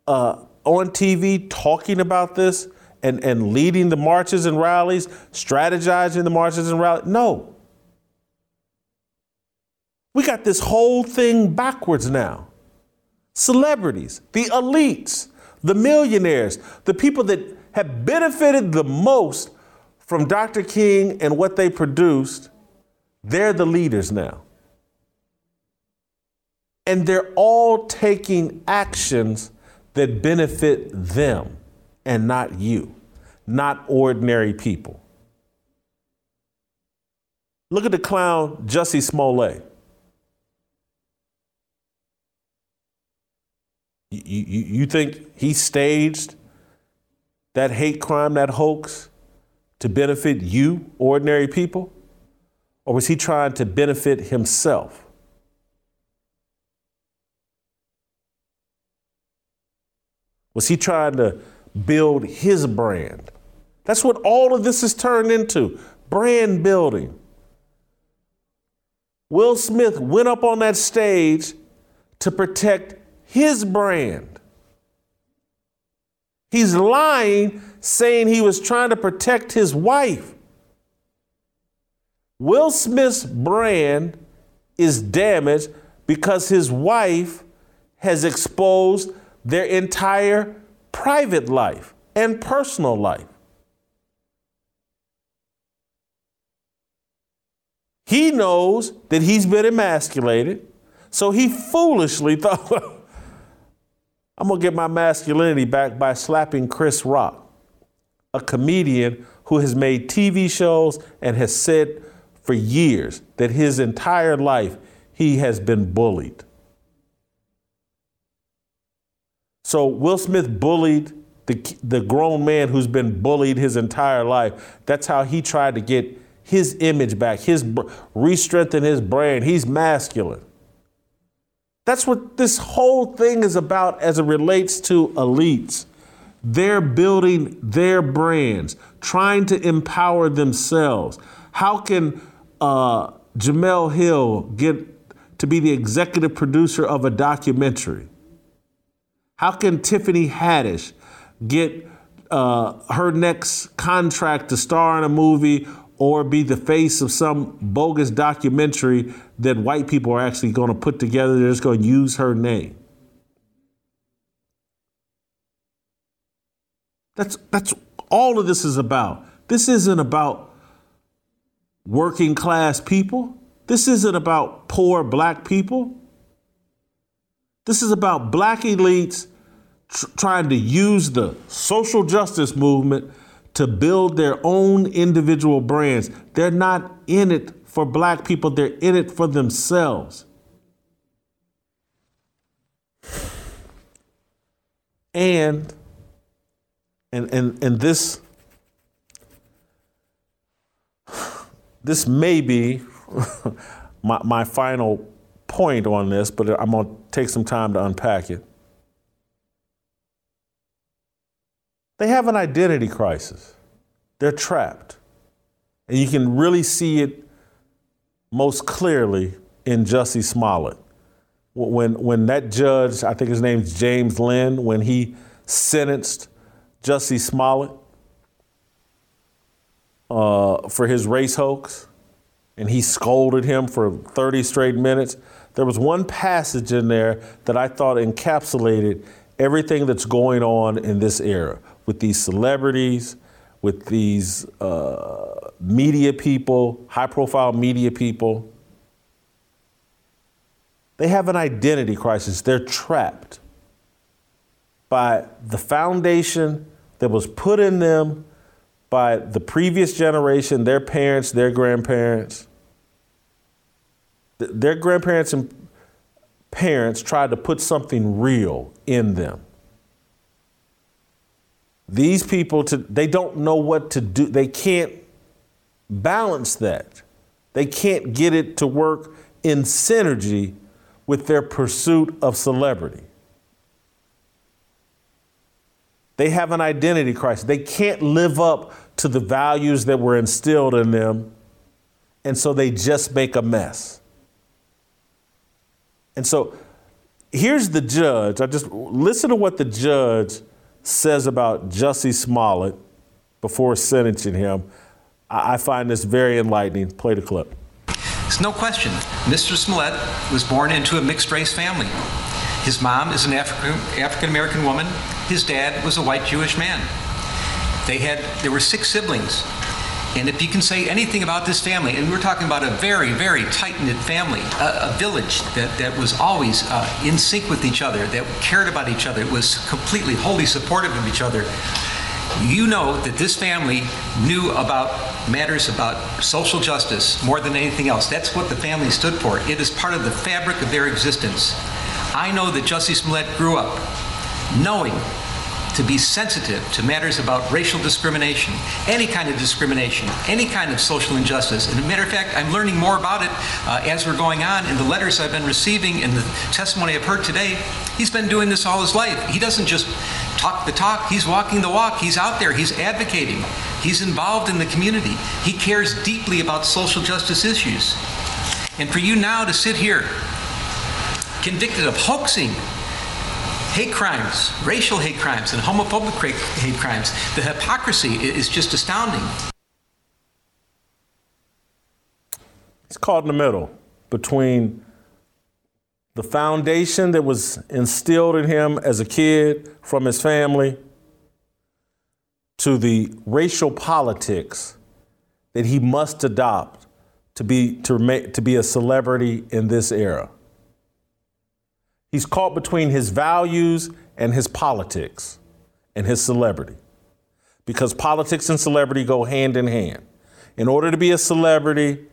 uh, on TV talking about this and, and leading the marches and rallies, strategizing the marches and rallies? No. We got this whole thing backwards now. Celebrities, the elites, the millionaires, the people that have benefited the most from Dr. King and what they produced, they're the leaders now. And they're all taking actions that benefit them and not you, not ordinary people. Look at the clown Jussie Smollett. You, you, think he staged that hate crime, that hoax, to benefit you, ordinary people? Or was he trying to benefit himself? Was he trying to build his brand? That's what all of this has turned into brand building. Will Smith went up on that stage to protect his brand. He's lying, saying he was trying to protect his wife. Will Smith's brand is damaged because his wife has exposed their entire private life and personal life. He knows that he's been emasculated, so he foolishly <laughs> thought, I'm to get my masculinity back by slapping Chris Rock, a comedian who has made TV shows and has said for years that his entire life he has been bullied. So Will Smith bullied the, the grown man who's been bullied his entire life. That's how he tried to get his image back, his re-strengthen his brand. He's masculine. That's what this whole thing is about as it relates to elites. They're building their brands, trying to empower themselves. How can uh, Jemele Hill get to be the executive producer of a documentary? How can Tiffany Haddish get uh, her next contract to star in a movie or be the face of some bogus documentary that white people are actually going to put together. They're just going to use her name. That's, that's all of this is about. This isn't about working class people. This isn't about poor black people. This is about black elites tr- trying to use the social justice movement to build their own individual brands. They're not in it for black people, they're in it for themselves. And and and and this this may be <laughs> my, my final point on this, but I'm going to take some time to unpack it. They have an identity crisis. They're trapped. And you can really see it most clearly in Jussie Smollett. When, when that judge, I think his name's James Linn, when he sentenced Jussie Smollett uh, for his race hoax, and he scolded him for 30 straight minutes. There was one passage in there that I thought encapsulated everything that's going on in this era with these celebrities, with these uh, media people, high profile media people. They have an identity crisis. They're trapped by the foundation that was put in them by the previous generation, their parents, their grandparents. Their grandparents and parents tried to put something real in them. These people, to, they don't know what to do. They can't balance that. They can't get it to work in synergy with their pursuit of celebrity. They have an identity crisis. They can't live up to the values that were instilled in them, and so they just make a mess. And so here's the judge. I just listen to what the judge says about Jussie Smollett before sentencing him. I, find this very enlightening. Play the clip. It's no question. Mr. Smollett was born into a mixed race family. His mom is an African American woman. His dad was a white Jewish man. They had there were six siblings. And if you can say anything about this family, and we're talking about a very, very tight knit family, a, a, village that, that was always uh, in sync with each other, that cared about each other, was completely, wholly supportive of each other. You know that this family knew about matters about social justice more than anything else. That's what the family stood for. It is part of the fabric of their existence. I know that Jussie Smollett grew up knowing to be sensitive to matters about racial discrimination, any kind of discrimination, any kind of social injustice. And as a matter of fact, I'm learning more about it uh, as we're going on in the letters I've been receiving and the testimony I've heard today. He's been doing this all his life. He doesn't just talk the talk, he's walking the walk. He's out there, he's advocating, he's involved in the community. He cares deeply about social justice issues. And for you now to sit here, convicted of hoaxing hate crimes, racial hate crimes, and homophobic hate crimes. The hypocrisy is just astounding. He's caught in the middle between the foundation that was instilled in him as a kid from his family to the racial politics that he must adopt to be, to, to be a celebrity in this era. He's caught between his values and his politics and his celebrity. Because politics and celebrity go hand in hand. In order to be a celebrity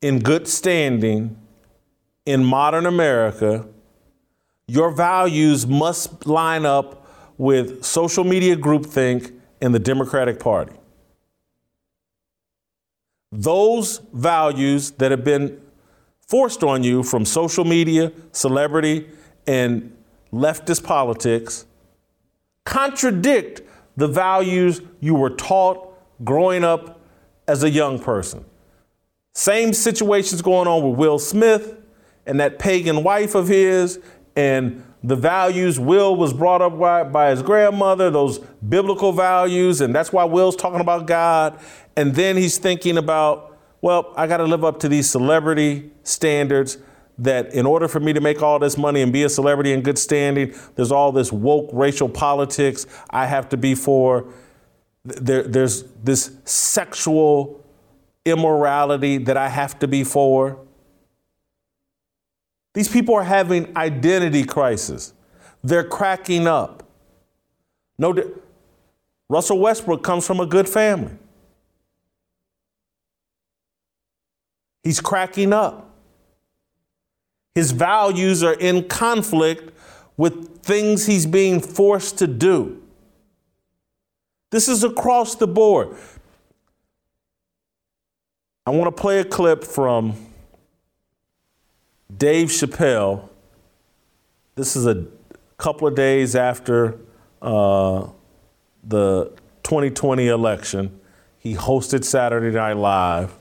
in good standing in modern America, your values must line up with social media groupthink and the Democratic Party. Those values that have been forced on you from social media, celebrity, and leftist politics contradict the values you were taught growing up as a young person. Same situations going on with Will Smith and that pagan wife of his, and the values Will was brought up by, by his grandmother, those biblical values, and that's why Will's talking about God. And then he's thinking about, well, I got to live up to these celebrity standards that in order for me to make all this money and be a celebrity in good standing, there's all this woke racial politics I have to be for. There, there's this sexual immorality that I have to be for. These people are having identity crisis. They're cracking up. No, Russell Westbrook comes from a good family. He's cracking up. His values are in conflict with things he's being forced to do. This is across the board. I want to play a clip from Dave Chappelle. This is a couple of days after uh, the 2020 election. He hosted Saturday Night Live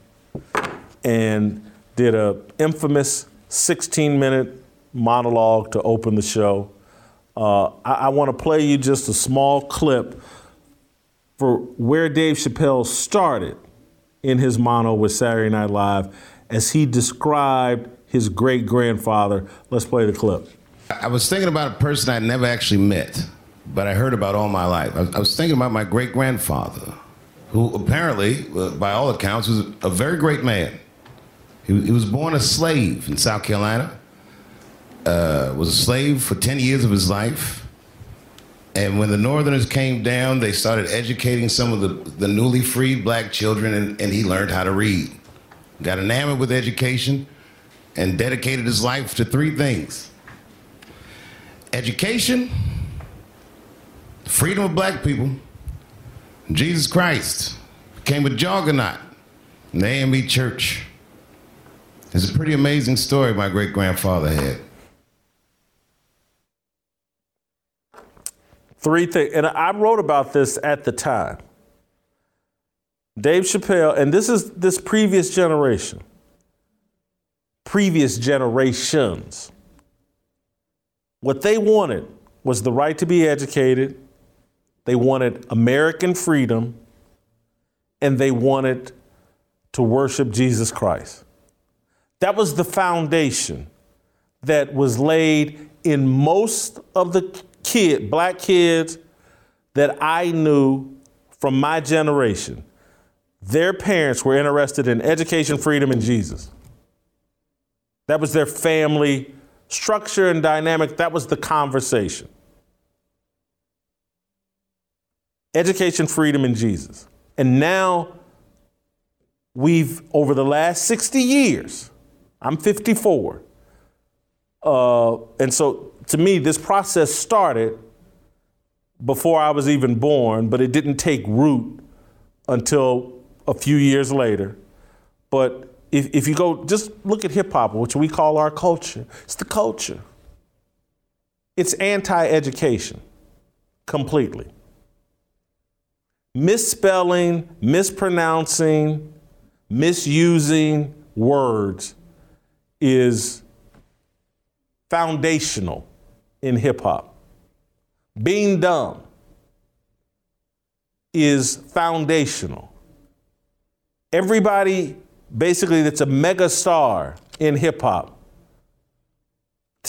and did a infamous 16 minute monologue to open the show. Uh, I, I want to play you just a small clip for where Dave Chappelle started in his mono with Saturday Night Live as he described his great grandfather. Let's play the clip. I was thinking about a person I never actually met, but I heard about all my life. I was thinking about my great grandfather, who apparently, uh, by all accounts, was a very great man. He, was born a slave in South Carolina, uh, was a slave for 10 years of his life. And when the Northerners came down, they started educating some of the, the newly freed black children, and, and he learned how to read. Got enamored with education and dedicated his life to three things education, freedom of black people, Jesus Christ became a juggernaut AME church. It's a pretty amazing story my great grandfather had. Three things, and I wrote about this at the time. Dave Chappelle, and this is this previous generation, previous generations. What they wanted was the right to be educated, they wanted American freedom, and they wanted to worship Jesus Christ. That was the foundation that was laid in most of the kid, black kids that I knew from my generation. Their parents were interested in education, freedom, and Jesus. That was their family structure and dynamic. That was the conversation. Education, freedom, and Jesus. And now we've, over the last 60 years, I'm 54. Uh, and so to me, this process started before I was even born, but it didn't take root until a few years later. But if, if you go, just look at hip hop, which we call our culture, it's the culture. It's anti education completely. Misspelling, mispronouncing, misusing words is foundational in hip hop. Being dumb is foundational. Everybody basically that's a mega star in hip hop.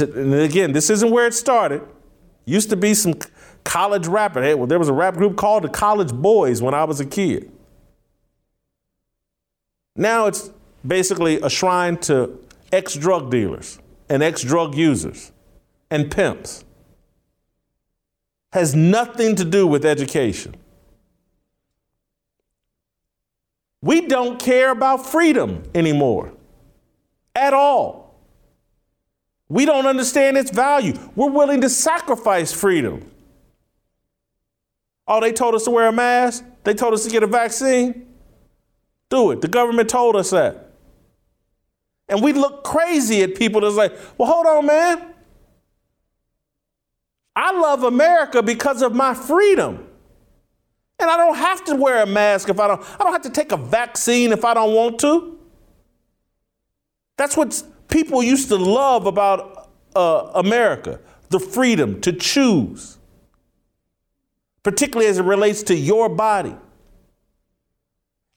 And again, this isn't where it started. Used to be some college rapper. Hey, well, there was a rap group called the College Boys when I was a kid. Now it's basically a shrine to ex drug dealers and ex drug users and pimps. Has nothing to do with education. We don't care about freedom anymore at all. We don't understand its value. We're willing to sacrifice freedom. Oh, they told us to wear a mask? They told us to get a vaccine? Do it. The government told us that. And we look crazy at people that's like, well, hold on, man. I love America because of my freedom. And I don't have to wear a mask if I don't, I don't have to take a vaccine if I don't want to. That's what people used to love about uh, America the freedom to choose, particularly as it relates to your body.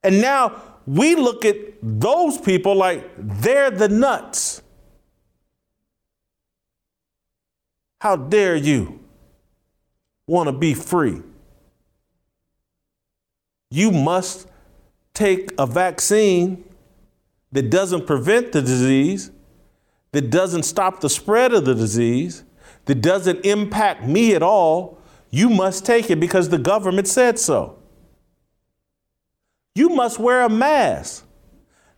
And now we look at those people like they're the nuts. How dare you want to be free? You must take a vaccine that doesn't prevent the disease, that doesn't stop the spread of the disease, that doesn't impact me at all, you must take it because the government said so. You must wear a mask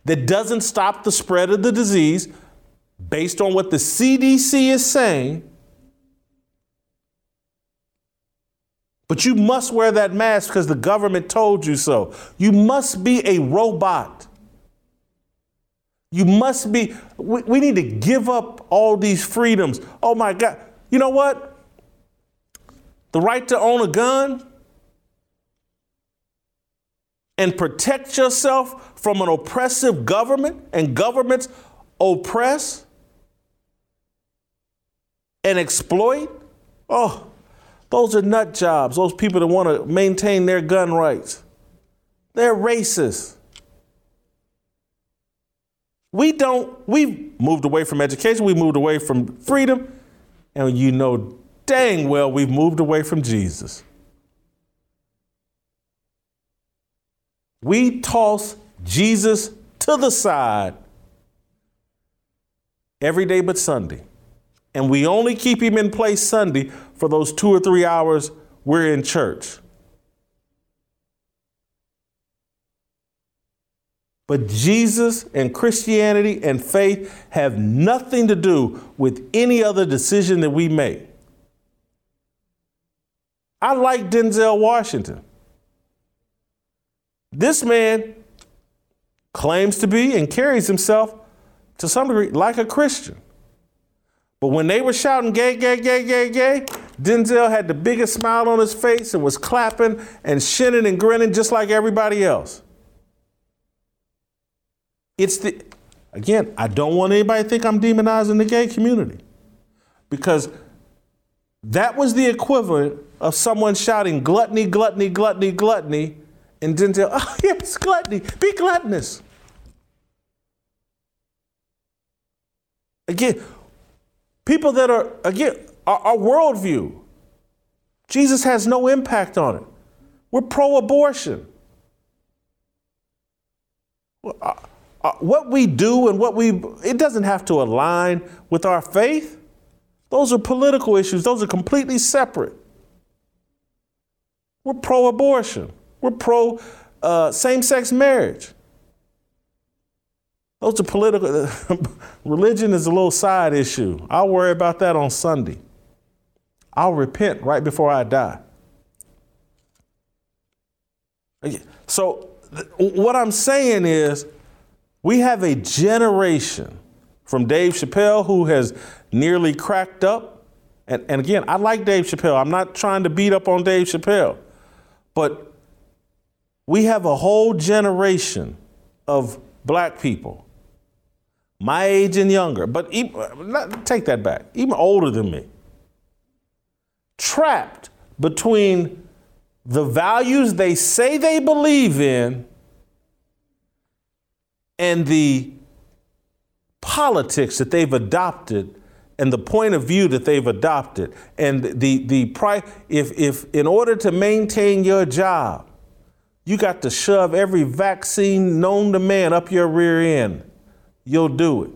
that doesn't stop the spread of the disease based on what the CDC is saying. But you must wear that mask because the government told you so. You must be a robot. You must be, we, we need to give up all these freedoms. Oh my God. You know what? The right to own a gun and protect yourself from an oppressive government and governments oppress and exploit. Oh, those are nut jobs. Those people that want to maintain their gun rights. They're racist. We don't, we've moved away from education, we moved away from freedom, and you know dang well we've moved away from Jesus. We toss Jesus to the side every day but Sunday. And we only keep him in place Sunday for those two or three hours we're in church. But Jesus and Christianity and faith have nothing to do with any other decision that we make. I like Denzel Washington. This man claims to be and carries himself to some degree like a Christian. But when they were shouting gay, gay, gay, gay, gay, Denzel had the biggest smile on his face and was clapping and shinning and grinning just like everybody else. It's the, again, I don't want anybody to think I'm demonizing the gay community because that was the equivalent of someone shouting gluttony, gluttony, gluttony, gluttony, and Denzel, oh, yes, gluttony, be gluttonous. Again, people that are, again, our, our worldview, Jesus has no impact on it. We're pro abortion. Uh, uh, what we do and what we, it doesn't have to align with our faith. Those are political issues, those are completely separate. We're pro abortion, we're pro uh, same sex marriage. Those are political. <laughs> Religion is a little side issue. I'll worry about that on Sunday. I'll repent right before I die. So, what I'm saying is, we have a generation from Dave Chappelle who has nearly cracked up. And, and again, I like Dave Chappelle. I'm not trying to beat up on Dave Chappelle. But we have a whole generation of black people, my age and younger, but even, take that back, even older than me, trapped between the values they say they believe in and the politics that they've adopted and the point of view that they've adopted. And the the pri- if if in order to maintain your job you got to shove every vaccine known to man up your rear end you'll do it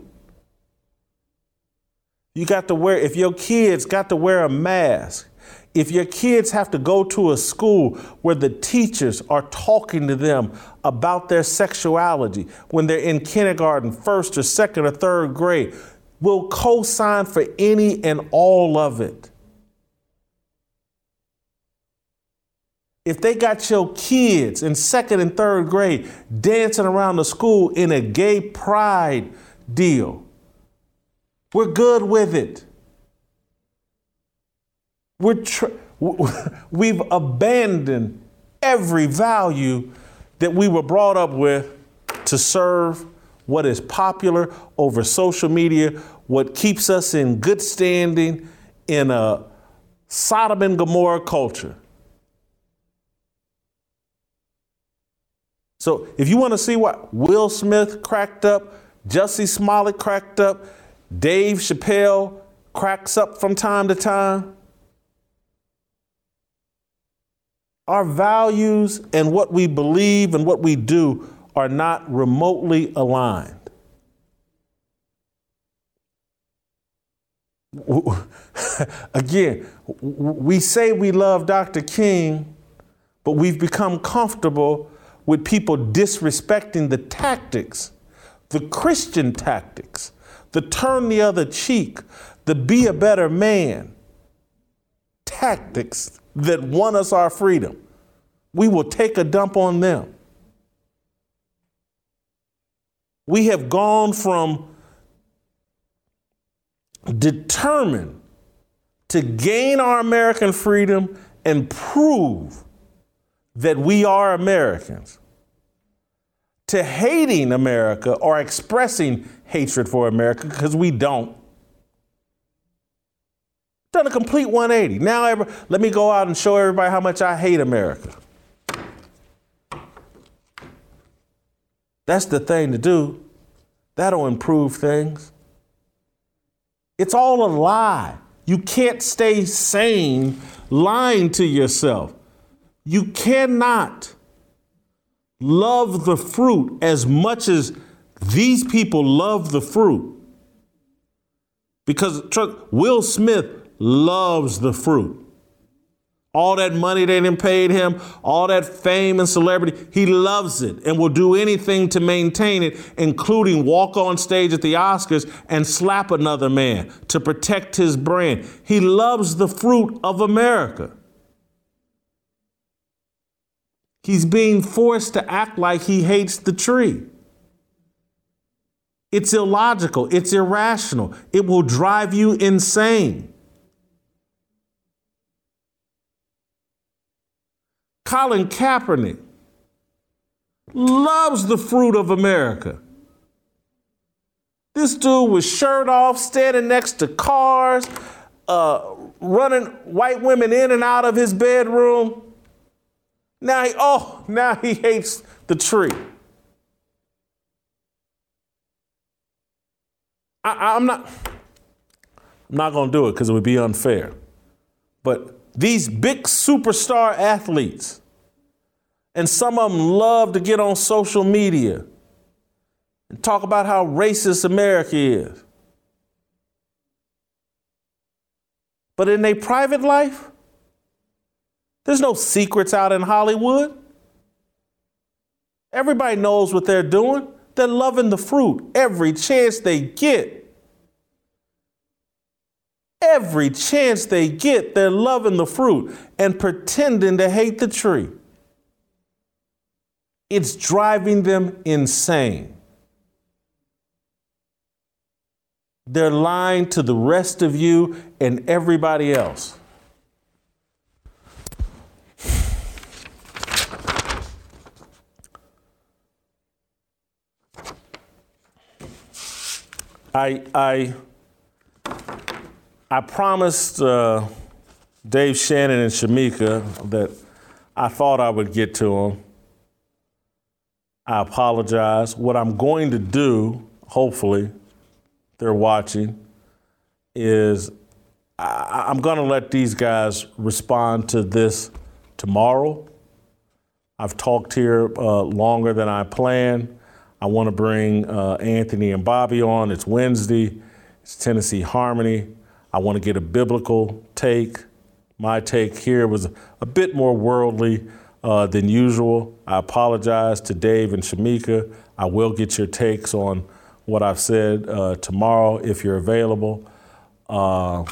you got to wear if your kids got to wear a mask if your kids have to go to a school where the teachers are talking to them about their sexuality when they're in kindergarten, first or second or third grade, we'll co sign for any and all of it. If they got your kids in second and third grade dancing around the school in a gay pride deal, we're good with it. We're tr- <laughs> we've abandoned every value that we were brought up with to serve what is popular over social media, what keeps us in good standing in a Sodom and Gomorrah culture. So if you want to see what Will Smith cracked up, Jussie Smollett cracked up, Dave Chappelle cracks up from time to time, our values and what we believe and what we do are not remotely aligned. <laughs> Again, we say we love Dr. King, but we've become comfortable with people disrespecting the tactics, the Christian tactics, the turn the other cheek, the be a better man tactics that won us our freedom. We will take a dump on them. We have gone from determined to gain our American freedom and prove that we are Americans, to hating America or expressing hatred for America because we don't. Done a complete 180. Now, let me go out and show everybody how much I hate America. That's the thing to do. That'll improve things. It's all a lie. You can't stay sane lying to yourself. You cannot love the fruit as much as these people love the fruit. Because Will Smith loves the fruit all that money they didn't paid him, all that fame and celebrity. He loves it and will do anything to maintain it, including walk on stage at the Oscars and slap another man to protect his brand. He loves the fruit of America. He's being forced to act like he hates the tree. It's illogical. It's irrational. It will drive you insane. Colin Kaepernick loves the fruit of America. This dude was shirt off, standing next to cars, uh, running white women in and out of his bedroom. Now he, oh, now he hates the tree. I, I'm not, I'm not gonna do it because it would be unfair. But these big superstar athletes, and some of them love to get on social media and talk about how racist America is. But in their private life, there's no secrets out in Hollywood. Everybody knows what they're doing. They're loving the fruit every chance they get. Every chance they get, they're loving the fruit and pretending to hate the tree. It's driving them insane. They're lying to the rest of you and everybody else. I, I I promised uh, Dave Shannon and Shemeka that I thought I would get to them. I apologize. What I'm going to do, hopefully, they're watching, is I, am going to let these guys respond to this tomorrow. I've talked here uh, longer than I planned. I want to bring uh, Anthony and Bobby on. It's Wednesday. It's Tennessee Harmony. I want to get a biblical take. My take here was a bit more worldly uh, than usual. I apologize to Dave and Shemeka. I will get your takes on what I've said uh, tomorrow if you're available. Uh,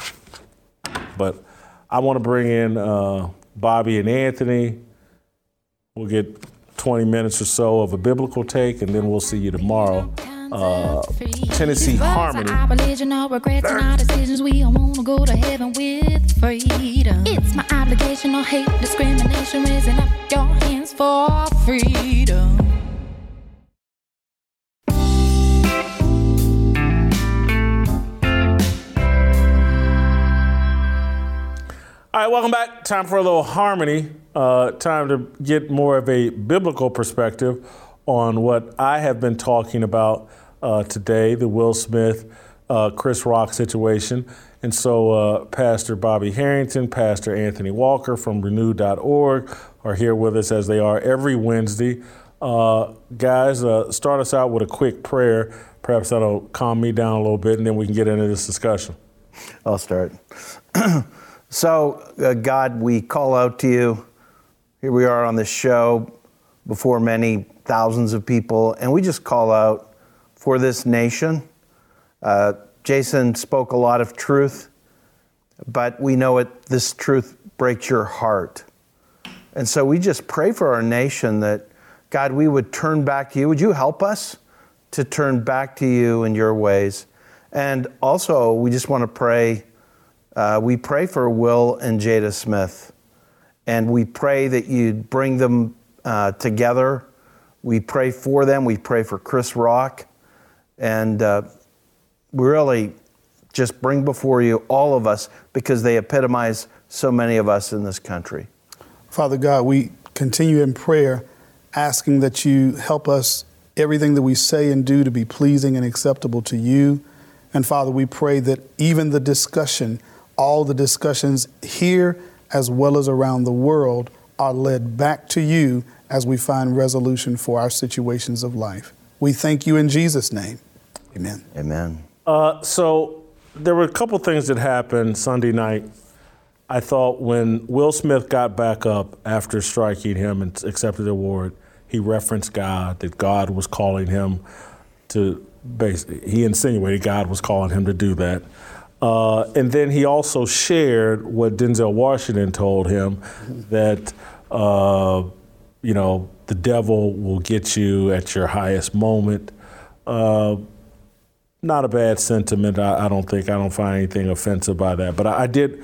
but I want to bring in uh, Bobby and Anthony. We'll get 20 minutes or so of a biblical take, and then we'll see you tomorrow uh, Tennessee Harmony. decisions. We want to go to heaven with freedom. It's my obligation. No hate, discrimination. Raising up your hands for freedom. All right, welcome back. Time for a little harmony. Uh, time to get more of a biblical perspective on what I have been talking about uh, today, the Will Smith, uh, Chris Rock situation. And so, uh, Pastor Bobby Harrington, Pastor Anthony Walker from renew.org are here with us as they are every Wednesday. Uh, guys, uh, start us out with a quick prayer. Perhaps that'll calm me down a little bit, and then we can get into this discussion. I'll start. <clears throat> so, uh, God, we call out to you. Here we are on this show before many thousands of people, and we just call out for this nation. Uh, Jason spoke a lot of truth, but we know it. This truth breaks your heart, and so we just pray for our nation that God, we would turn back to you. Would you help us to turn back to you in your ways? And also, we just want to pray. Uh, we pray for Will and Jada Smith, and we pray that you'd bring them uh, together. We pray for them. We pray for Chris Rock, and uh, we really just bring before you all of us because they epitomize so many of us in this country. Father God, we continue in prayer, asking that you help us everything that we say and do to be pleasing and acceptable to you. And Father, we pray that even the discussion, all the discussions here as well as around the world, are led back to you as we find resolution for our situations of life. We thank you in Jesus' name. Amen. Amen. Uh, so there were a couple things that happened Sunday night. I thought when Will Smith got back up after striking him and accepted the award, he referenced God, that God was calling him to basically, he insinuated God was calling him to do that. Uh, and then he also shared what Denzel Washington told him that, uh, you know, the devil will get you at your highest moment. Uh, not a bad sentiment. I, I, don't think I don't find anything offensive by that. But I, I, did.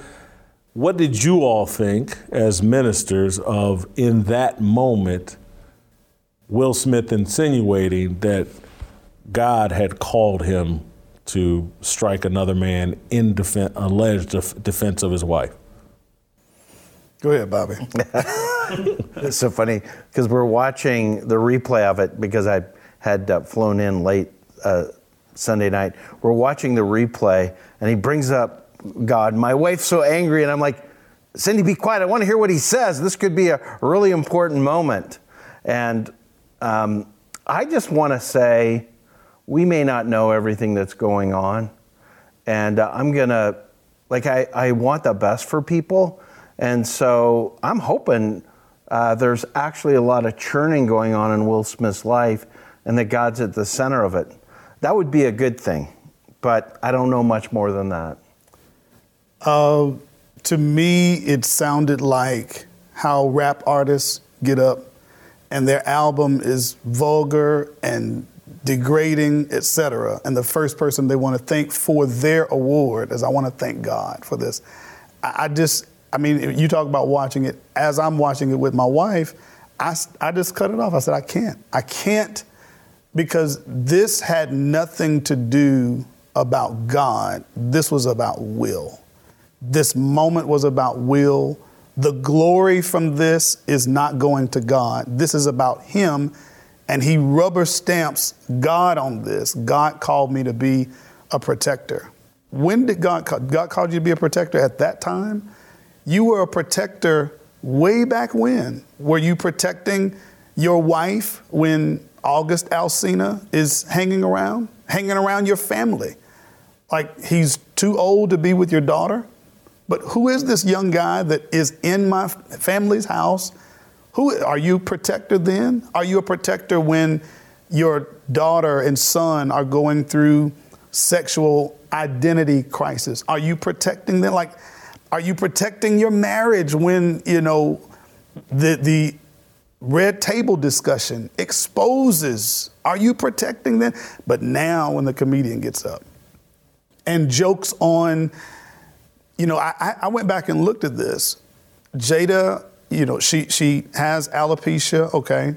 What did you all think as ministers of in that moment? Will Smith insinuating that God had called him to strike another man in defense, alleged def- defense of his wife. Go ahead, Bobby. <laughs> it's so funny because we're watching the replay of it because I had uh, flown in late uh, Sunday night. We're watching the replay, and he brings up God. My wife's so angry, and I'm like, Cindy, be quiet. I want to hear what he says. This could be a really important moment. And um, I just want to say, we may not know everything that's going on. And uh, I'm going to, like, I, I want the best for people. And so I'm hoping uh, there's actually a lot of churning going on in Will Smith's life and that God's at the center of it. That would be a good thing, but I don't know much more than that. Uh, to me, it sounded like how rap artists get up and their album is vulgar and degrading, etc. And the first person they want to thank for their award is I want to thank God for this. I, just, I mean, you talk about watching it. As I'm watching it with my wife, I, I just cut it off. I said, I can't. I can't because this had nothing to do about God. This was about will. This moment was about will. The glory from this is not going to God. This is about Him. And He rubber stamps God on this. God called me to be a protector. When did God call? God called you to be a protector at that time? You were a protector way back when. Were you protecting your wife when August Alsina is hanging around, hanging around your family. Like he's too old to be with your daughter. But who is this young guy that is in my family's house? Who are you protector then? Are you a protector when your daughter and son are going through sexual identity crisis? Are you protecting them? Like, are you protecting your marriage when, you know, the, the red table discussion exposes are you protecting them but now when the comedian gets up and jokes on you know i, I went back and looked at this jada you know she she has alopecia okay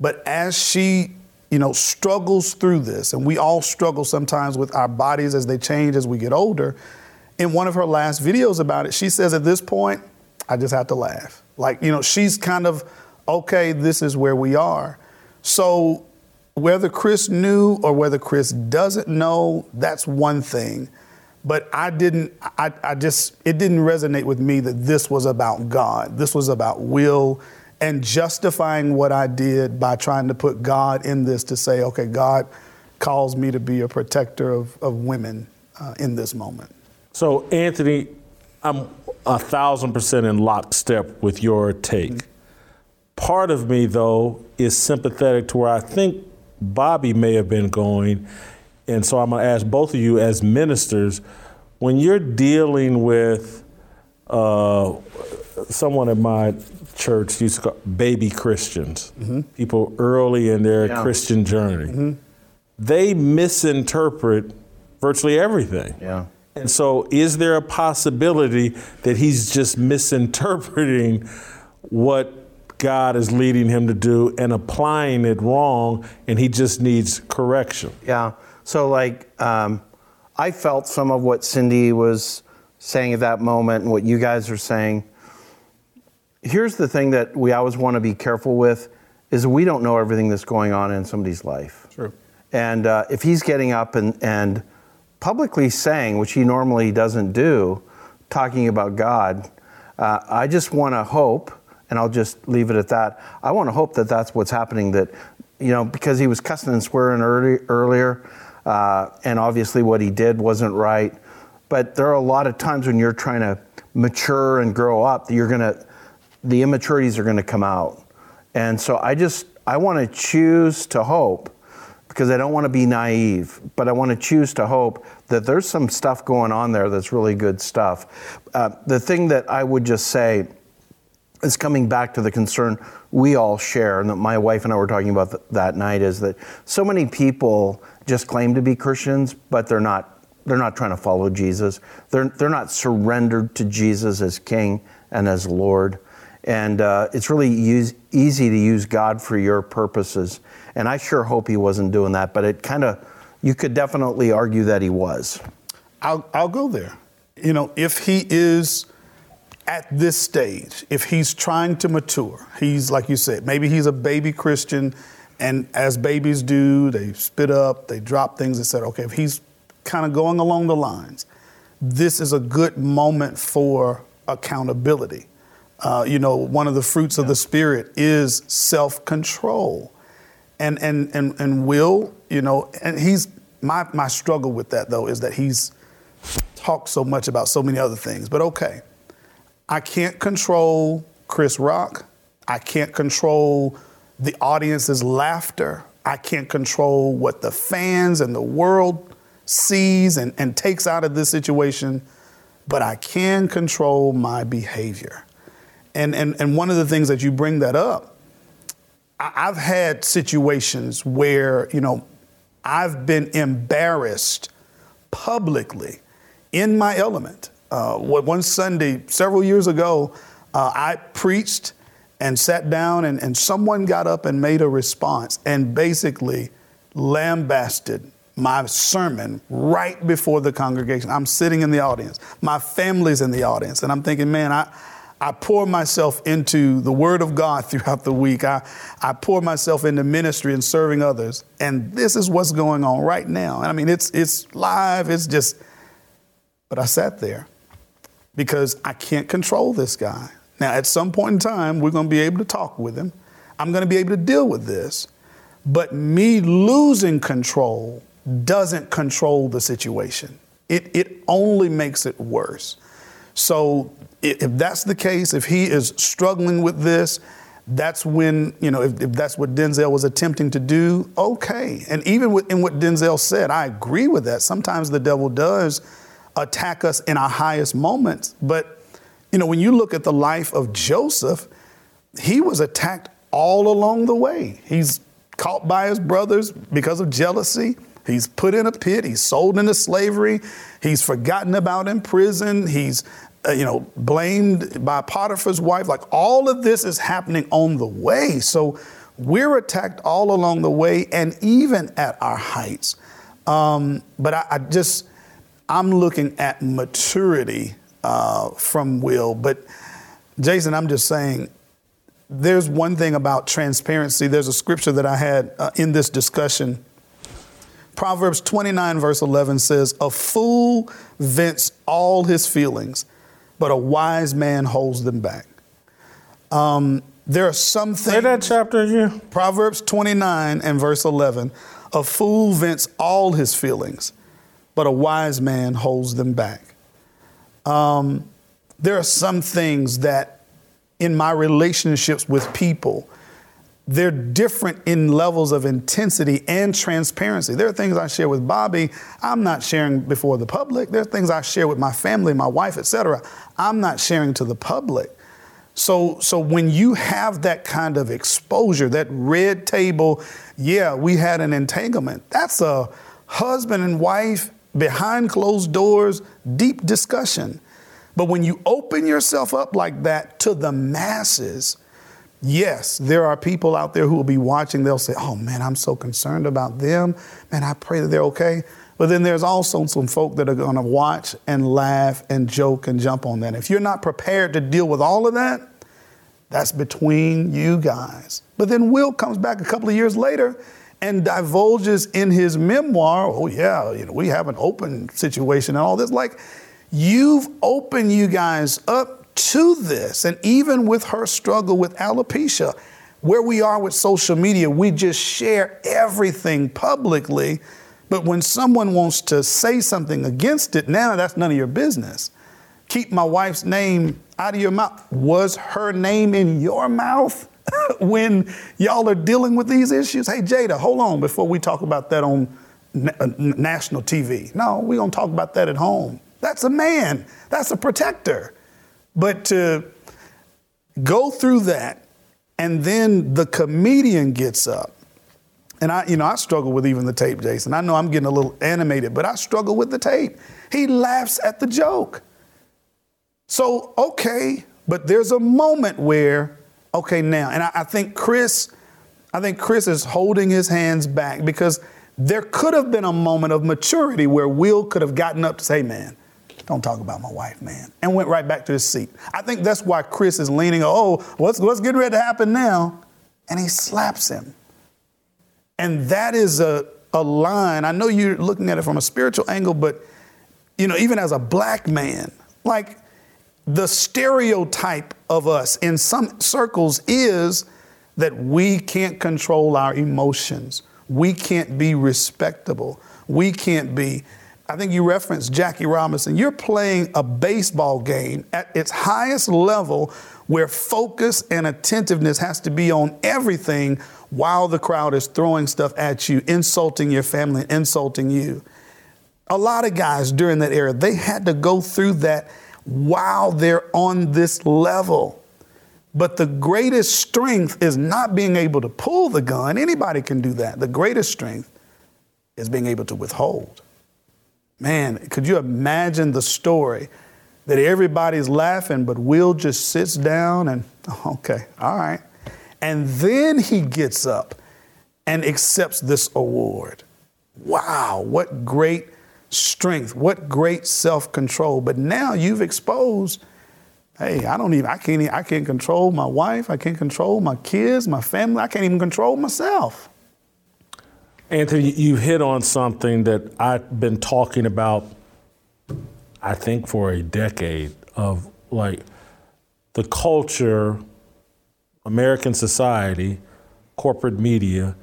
but as she you know struggles through this and we all struggle sometimes with our bodies as they change as we get older in one of her last videos about it she says at this point i just have to laugh like you know she's kind of okay, this is where we are. So whether Chris knew or whether Chris doesn't know, that's one thing. But I didn't, I, I just, it didn't resonate with me that this was about God. This was about Will and justifying what I did by trying to put God in this to say, okay, God calls me to be a protector of, of women uh, in this moment. So, Anthony, I'm a thousand percent in lockstep with your take. Part of me, though, is sympathetic to where I think Bobby may have been going. And so I'm going to ask both of you as ministers when you're dealing with uh, someone at my church used to call baby Christians, people early in their Yeah. Christian journey, they misinterpret virtually everything. Yeah. And so, is there a possibility that he's just misinterpreting what God is leading him to do and applying it wrong, and he just needs correction? Yeah. So, like, um, I felt some of what Cindy was saying at that moment and what you guys are saying. Here's the thing that we always want to be careful with is we don't know everything that's going on in somebody's life. True. And uh, if he's getting up and, and publicly saying, which he normally doesn't do, talking about God, uh, I just want to hope, and I'll just leave it at that. I want to hope that that's what's happening. That you know, because he was cussing and swearing early, earlier, uh, and obviously what he did wasn't right. But there are a lot of times when you're trying to mature and grow up, that you're gonna, the immaturities are gonna come out. And so I just, I want to choose to hope because I don't want to be naive, but I want to choose to hope that there's some stuff going on there that's really good stuff. Uh, the thing that I would just say is coming back to the concern we all share, and that my wife and I were talking about th- that night, is that so many people just claim to be Christians, but they're not. They're not trying to follow Jesus. They're they're not surrendered to Jesus as King and as Lord. And uh, it's really use, easy to use God for your purposes. And I sure hope he wasn't doing that, but it kind of, you could definitely argue that he was. I'll, I'll go there. You know, if he is at this stage, if he's trying to mature, he's like you said, maybe he's a baby Christian, and as babies do, they spit up, they drop things, etc. Okay, if he's kind of going along the lines, this is a good moment for accountability. Uh, you know, one of the fruits of the spirit is self-control, and and and and will, you know, and he's my my struggle with that though is that he's talked so much about so many other things. But okay, I can't control Chris Rock. I can't control the audience's laughter. I can't control what the fans and the world sees and, and takes out of this situation, but I can control my behavior. And, and, and one of the things that you bring that up, I've had situations where, you know, I've been embarrassed publicly in my element. Uh, one Sunday, several years ago, uh, I preached and sat down, and, and someone got up and made a response and basically lambasted my sermon right before the congregation. I'm sitting in the audience, my family's in the audience, and I'm thinking, man, I, I pour myself into the Word of God <laughs> throughout the week. I, I pour myself into ministry and serving others, and this is what's going on right now. And I mean, it's it's live. It's just, but I sat there because I can't control this guy. Now, at some point in time, we're going to be able to talk with him. I'm going to be able to deal with this. But me losing control doesn't control the situation. It, it only makes it worse. So if that's the case, if he is struggling with this, that's when, you know, if, if that's what Denzel was attempting to do, okay. And even in what Denzel said, I agree with that. Sometimes the devil does attack us in our highest moments. But, you know, when you look at the life of Joseph, he was attacked all along the way. He's caught by his brothers because of jealousy. He's put in a pit. He's sold into slavery. He's forgotten about in prison. He's, uh, you know, blamed by Potiphar's wife. Like all of this is happening on the way. So we're attacked all along the way and even at our heights. Um, but I, I just, I'm looking at maturity uh, from Will. But Jason, I'm just saying, there's one thing about transparency. There's a scripture that I had uh, in this discussion. Proverbs 29, verse 11 says, A fool vents all his feelings, but a wise man holds them back. Um, There are some things. Say that chapter again. Proverbs 29 and verse 11. A fool vents all his feelings, but a wise man holds them back. Um, there are some things that in my relationships with people, they're different in levels of intensity and transparency. There are things I share with Bobby I'm not sharing before the public. There are things I share with my family, my wife, etc. I'm not sharing to the public. So, so when you have that kind of exposure, that red table, yeah, we had an entanglement. That's a husband and wife behind closed doors, deep discussion. But when you open yourself up like that to the masses, yes, there are people out there who will be watching. They'll say, Oh man, I'm so concerned about them. Man, I pray that they're okay. But then there's also some folk that are going to watch and laugh and joke and jump on that. If you're not prepared to deal with all of that, that's between you guys. But then Will comes back a couple of years later and divulges in his memoir, oh yeah, you know, we have an open situation and all this. Like, you've opened you guys up to this. And even with her struggle with alopecia, where we are with social media, we just share everything publicly. But when someone wants to say something against it, now that's none of your business. Keep my wife's name out of your mouth. Was her name in your mouth <laughs> when y'all are dealing with these issues? Hey, Jada, hold on before we talk about that on uh, national TV. No, we're going to talk about that at home. That's a man, that's a protector. But to go through that, and then the comedian gets up and I, you know, I struggle with even the tape, Jason. I know I'm getting a little animated, but I struggle with the tape. He laughs at the joke. So, okay, but there's a moment where, okay, now, and I, I think Chris, I think Chris is holding his hands back because there could have been a moment of maturity where Will could have gotten up to say, man, don't talk about my wife, man, and went right back to his seat. I think that's why Chris is leaning, oh, what's, what's getting ready to happen now? And he slaps him. And that is a, a line. I know you're looking at it from a spiritual angle, but you know, even as a black man, like the stereotype of us in some circles is that we can't control our emotions. We can't be respectable. We can't be. I think you referenced Jackie Robinson. You're playing a baseball game at its highest level where focus and attentiveness has to be on everything while the crowd is throwing stuff at you, insulting your family, insulting you. A lot of guys during that era, they had to go through that while they're on this level. But the greatest strength is not being able to pull the gun. Anybody can do that. The greatest strength is being able to withhold. Man, could you imagine the story that everybody's laughing, but Will just sits down and, <laughs> okay, all right. And then he gets up and accepts this award. Wow, what great strength, what great self-control. But now you've exposed, hey, I don't even, I can't, I can't control my wife, I can't control my kids, my family, I can't even control myself. Anthony, you hit on something that I've been talking about, I think, for a decade of like the culture American society, corporate media,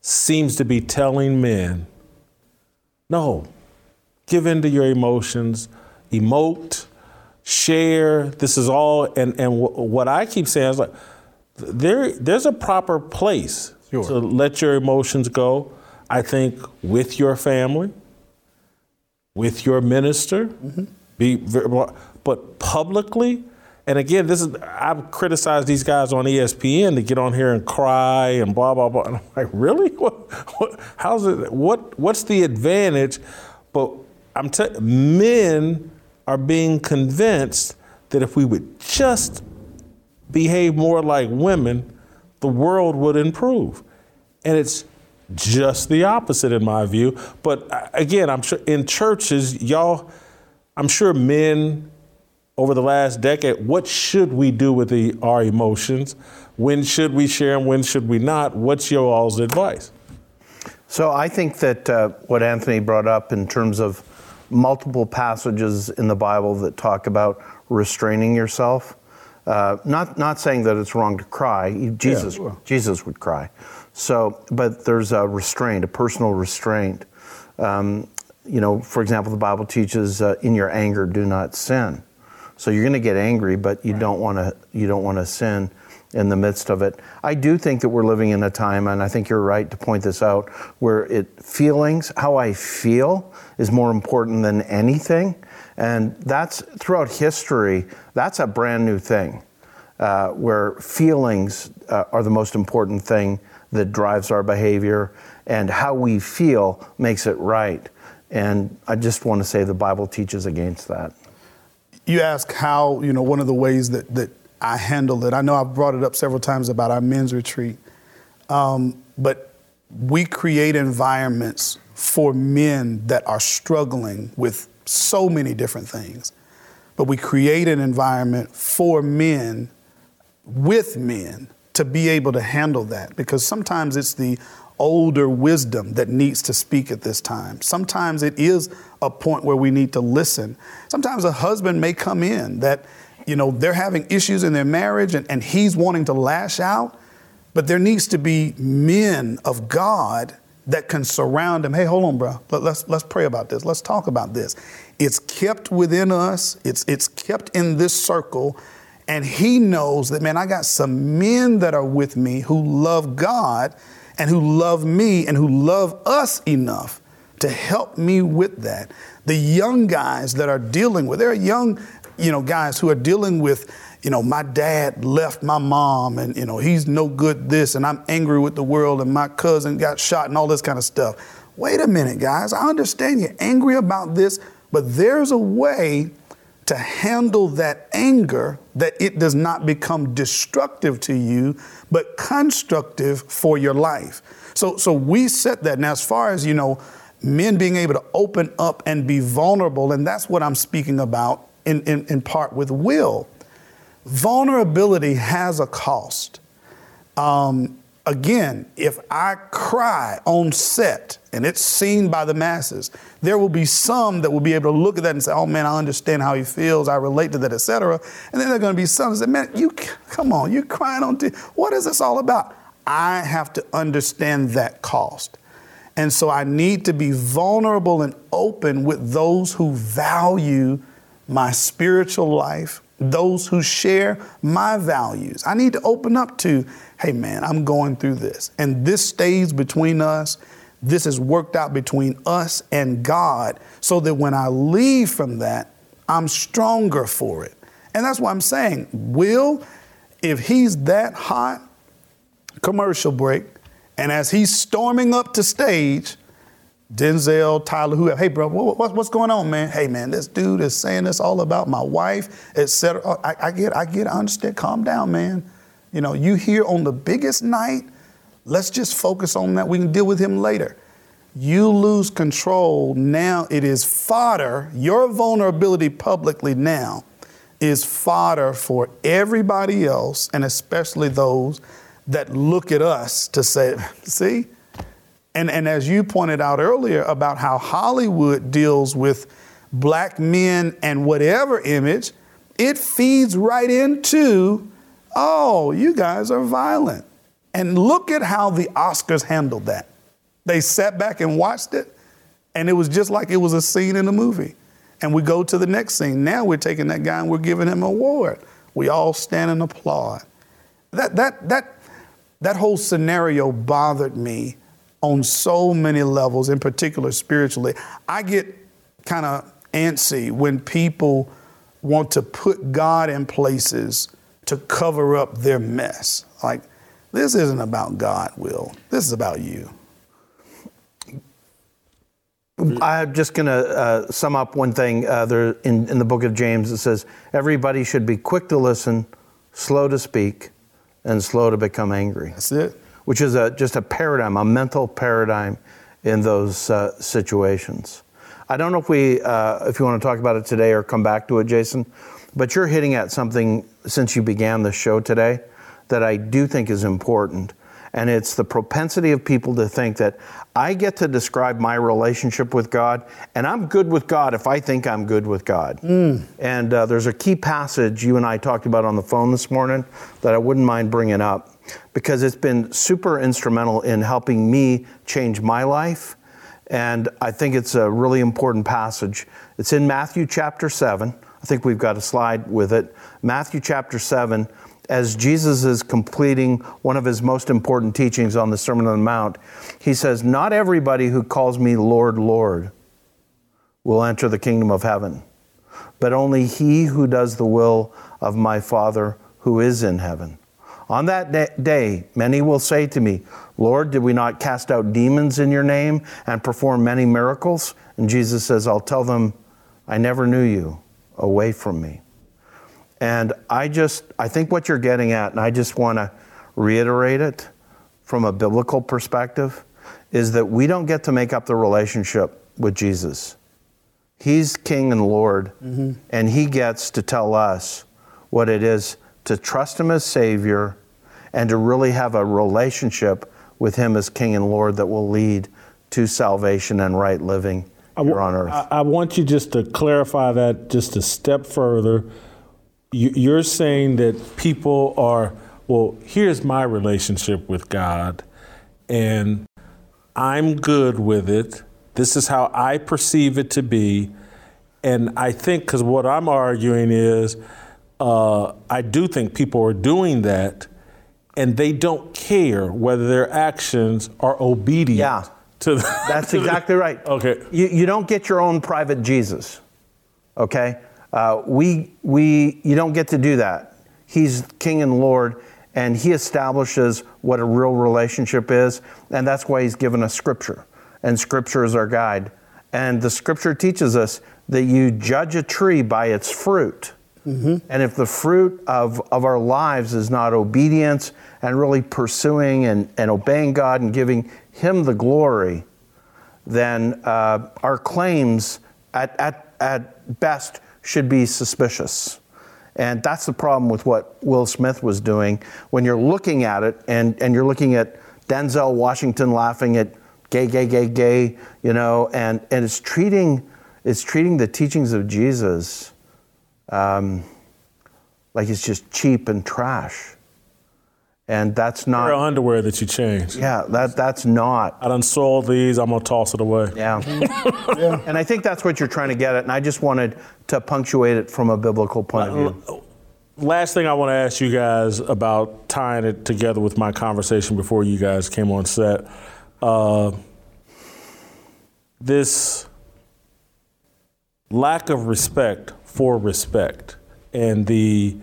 seems to be telling men no, give in to your emotions, emote, share. This is all, and, and w- what I keep saying is like, there, there's a proper place sure. to let your emotions go. I think with your family, with your minister, mm-hmm. be, but publicly, and again, this is I've criticized these guys on ESPN to get on here and cry and blah blah blah. And I'm like, really? <laughs> What, what, how's it? What what's the advantage? But I'm telling men are being convinced that if we would just behave more like women, the world would improve. And it's just the opposite in my view. But uh, again, I'm sure in churches, y'all, I'm sure men over the last decade, what should we do with the, our emotions? When should we share them? When should we not? What's your all's advice? So I think that uh, what Anthony brought up in terms of multiple passages in the Bible that talk about restraining yourself, Uh, not not saying that it's wrong to cry. Jesus well. Jesus would cry. So, but there's a restraint, a personal restraint. Um, you know, for example, the Bible teaches, uh, "In your anger, do not sin." So you're going to get angry, but you don't want to you don't want to sin in the midst of it. I do think that we're living in a time, and I think you're right to point this out, where it feelings, how I feel, is more important than anything, and that's throughout history. That's a brand new thing, uh, where feelings uh, are the most important thing that drives our behavior, and how we feel makes it right. And I just want to say the Bible teaches against that. You ask how, you know, one of the ways that, that I handle it. I know I've brought it up several times about our men's retreat, um, but we create environments for men that are struggling with so many different things. But we create an environment for men, with men, to be able to handle that because sometimes it's the older wisdom that needs to speak at this time. Sometimes it is a point where we need to listen. Sometimes a husband may come in that you know, they're having issues in their marriage and, and he's wanting to lash out, but there needs to be men of God that can surround him. Hey, hold on, bro. Let, let's let's pray about this. Let's talk about this. It's kept within us. It's it's kept in this circle, and he knows that man. I got some men that are with me who love God, and who love me, and who love us enough to help me with that. The young guys that are dealing with, there are young you know, guys who are dealing with, you know, my dad left my mom and, you know, he's no good this and I'm angry with the world and my cousin got shot and all this kind of stuff. Wait a minute, guys. I understand you're angry about this, but there's a way to handle that anger that it does not become destructive to you, but constructive for your life. So, so we set that. Now, as far as, you know, men being able to open up and be vulnerable, and that's what I'm speaking about in, in, in part with will. Vulnerability has a cost. Um, again, if I cry on set and it's seen by the masses, there will be some that will be able to look at that and say, "Oh man, I understand how he feels. I relate to that, etc." And then there are going to be some that say, "Man, you come on, you're crying on. T- what is this all about?" I have to understand that cost. And so I need to be vulnerable and open with those who value my spiritual life, those who share my values. I need to open up to, hey man, I'm going through this. And this stays between us. This is worked out between us and God so that when I leave from that, I'm stronger for it. And that's what I'm saying. Will, if he's that hot, commercial break, and as he's storming up to stage, Denzel, Tyler, whoever. Hey, bro, what, what's going on, man? Hey, man, this dude is saying this all about my wife, etc. Oh, I, I get, I get, I understand. Calm down, man. You know, you here on the biggest night. Let's just focus on that. We can deal with him later. You lose control. Now it is fodder. Your vulnerability publicly now is fodder for everybody else, and especially those that look at us to say, <laughs> see, and, and as you pointed out earlier about how Hollywood deals with black men and whatever image, it feeds right into, oh, you guys are violent. And look at how the Oscars handled that. They sat back and watched it, and it was just like it was a scene in a movie. And we go to the next scene. Now we're taking that guy and we're giving him an award. We all stand and applaud. That, that, that, that whole scenario bothered me on so many levels, in particular spiritually. I get kind of antsy when people want to put God in places to cover up their mess. Like, this isn't about God, Will. This is about you. I'm just going to uh, sum up one thing. Uh, there in, in the book of James, it says, Everybody should be quick to listen, slow to speak, and slow to become angry. That's it which is a, just a paradigm, a mental paradigm in those uh, situations. I don't know if we, uh, if you want to talk about it today or come back to it, Jason, but you're hitting at something since you began the show today that I do think is important. And it's the propensity of people to think that I get to describe my relationship with God, and I'm good with God if I think I'm good with God. And uh, there's a key passage you and I talked about on the phone this morning that I wouldn't mind bringing up because it's been super instrumental in helping me change my life. And I think it's a really important passage. It's in Matthew chapter 7. I think we've got a slide with it. Matthew chapter 7, as Jesus is completing one of his most important teachings on the Sermon on the Mount, he says, Not everybody who calls me Lord, Lord will enter the kingdom of heaven, but only he who does the will of my Father who is in heaven. On that day, many will say to me, Lord, did we not cast out demons in your name and perform many miracles? And Jesus says, I'll tell them, I never knew you. Away from me. And I just, I think what you're getting at, and I just want to reiterate it from a biblical perspective, is that we don't get to make up the relationship with Jesus. He's King and Lord, mm-hmm. and He gets to tell us what it is to trust Him as Savior and to really have a relationship with Him as King and Lord that will lead to salvation and right living here on earth. I, I want you just to clarify that just a step further. You, you're saying that people are, well, here's my relationship with God, and I'm good with it. This is how I perceive it to be. And I think, because what I'm arguing is, uh, I do think people are doing that, and they don't care whether their actions are obedient Yeah. to the, <laughs> That's exactly right. Okay. You, you don't get your own private Jesus. Okay? Uh, we, we, you don't get to do that. He's King and Lord, and He establishes what a real relationship is, and that's why He's given us Scripture. And Scripture is our guide. And the Scripture teaches us that you judge a tree by its fruit. And if the fruit of, of our lives is not obedience and really pursuing and, and obeying God and giving Him the glory, then uh, our claims at, at, at best should be suspicious. And that's the problem with what Will Smith was doing. When you're looking at it and, and you're looking at Denzel Washington laughing at gay, gay, gay, gay, you know, and, and it's treating it's treating the teachings of Jesus um, like it's just cheap and trash. And that's Pair of not underwear that you change. yeah, that that's not I done sold these. I'm gonna toss it away. <laughs> yeah. And I think that's what you're trying to get at. And I just wanted to punctuate it from a biblical point of view. Last thing I want to ask you guys about tying it together with my conversation before you guys came on set. Uh, this lack of respect for respect and the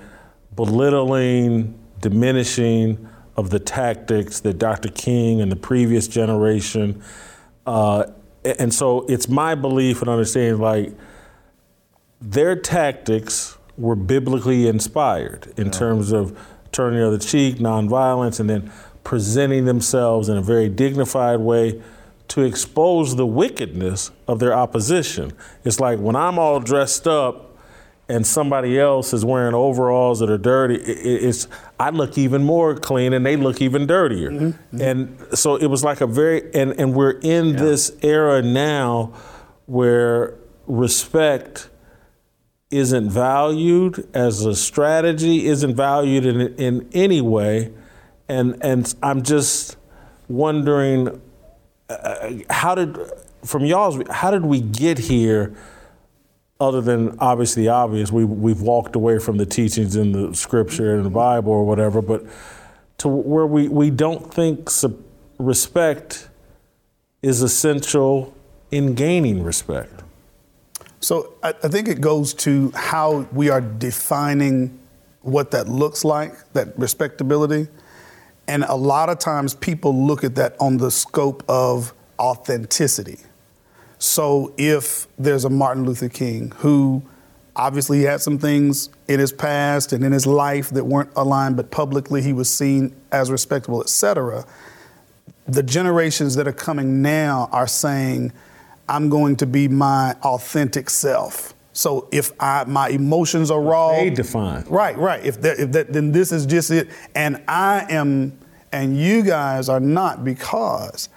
belittling, diminishing of the tactics that Dr. King and the previous generation. Uh, and so it's my belief and understanding like their tactics were biblically inspired in terms of turning the other cheek, nonviolence, and then presenting themselves in a very dignified way to expose the wickedness of their opposition. It's like when I'm all dressed up and somebody else is wearing overalls that are dirty, it's I look even more clean and they look even dirtier. Mm-hmm. Mm-hmm. And so it was like a very and and we're in this era now where respect isn't valued as a strategy, isn't valued in, in any way. And, and I'm just wondering uh, uh how did, from y'all's, how did we get here other than obviously the obvious? We, we've walked away from the teachings in the scripture and the Bible or whatever, but to where we, we don't think respect is essential in gaining respect. So I, I think it goes to how we are defining what that looks like, that respectability. And a lot of times people look at that on the scope of authenticity. So if there's a Martin Luther King who obviously had some things in his past and in his life that weren't aligned, but publicly he was seen as respectable, et cetera, the generations that are coming now are saying, I'm going to be my authentic self. So if I my emotions are raw, They define. Right, right. If that, if that, then this is just it. And I am and you guys are not because.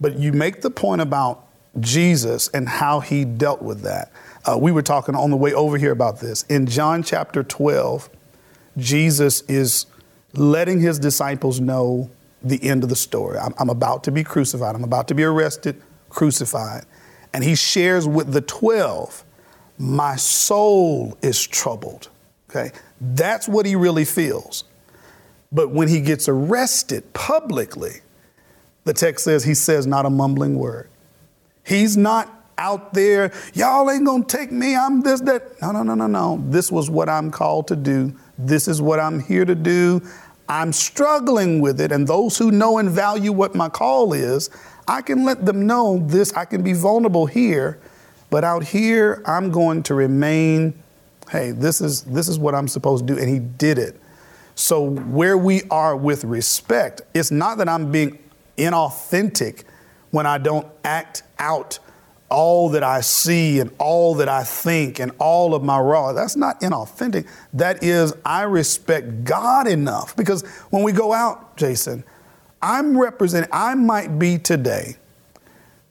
But you make the point about Jesus and how he dealt with that. Uh, we were talking on the way over here about this. In John chapter 12, Jesus is letting his disciples know the end of the story. I'm, I'm about to be crucified, I'm about to be arrested, crucified. And he shares with the 12, My soul is troubled. Okay? That's what he really feels. But when he gets arrested publicly, the text says he says not a mumbling word. He's not out there, y'all ain't gonna take me, I'm this, that. No, no, no, no, no. This was what I'm called to do. This is what I'm here to do. I'm struggling with it. And those who know and value what my call is, I can let them know this, I can be vulnerable here, but out here, I'm going to remain, hey, this is this is what I'm supposed to do. And he did it. So where we are with respect, it's not that I'm being inauthentic when I don't act out all that I see and all that I think and all of my raw. That's not inauthentic. That is, I respect God enough. Because when we go out, Jason, I'm representing, I might be today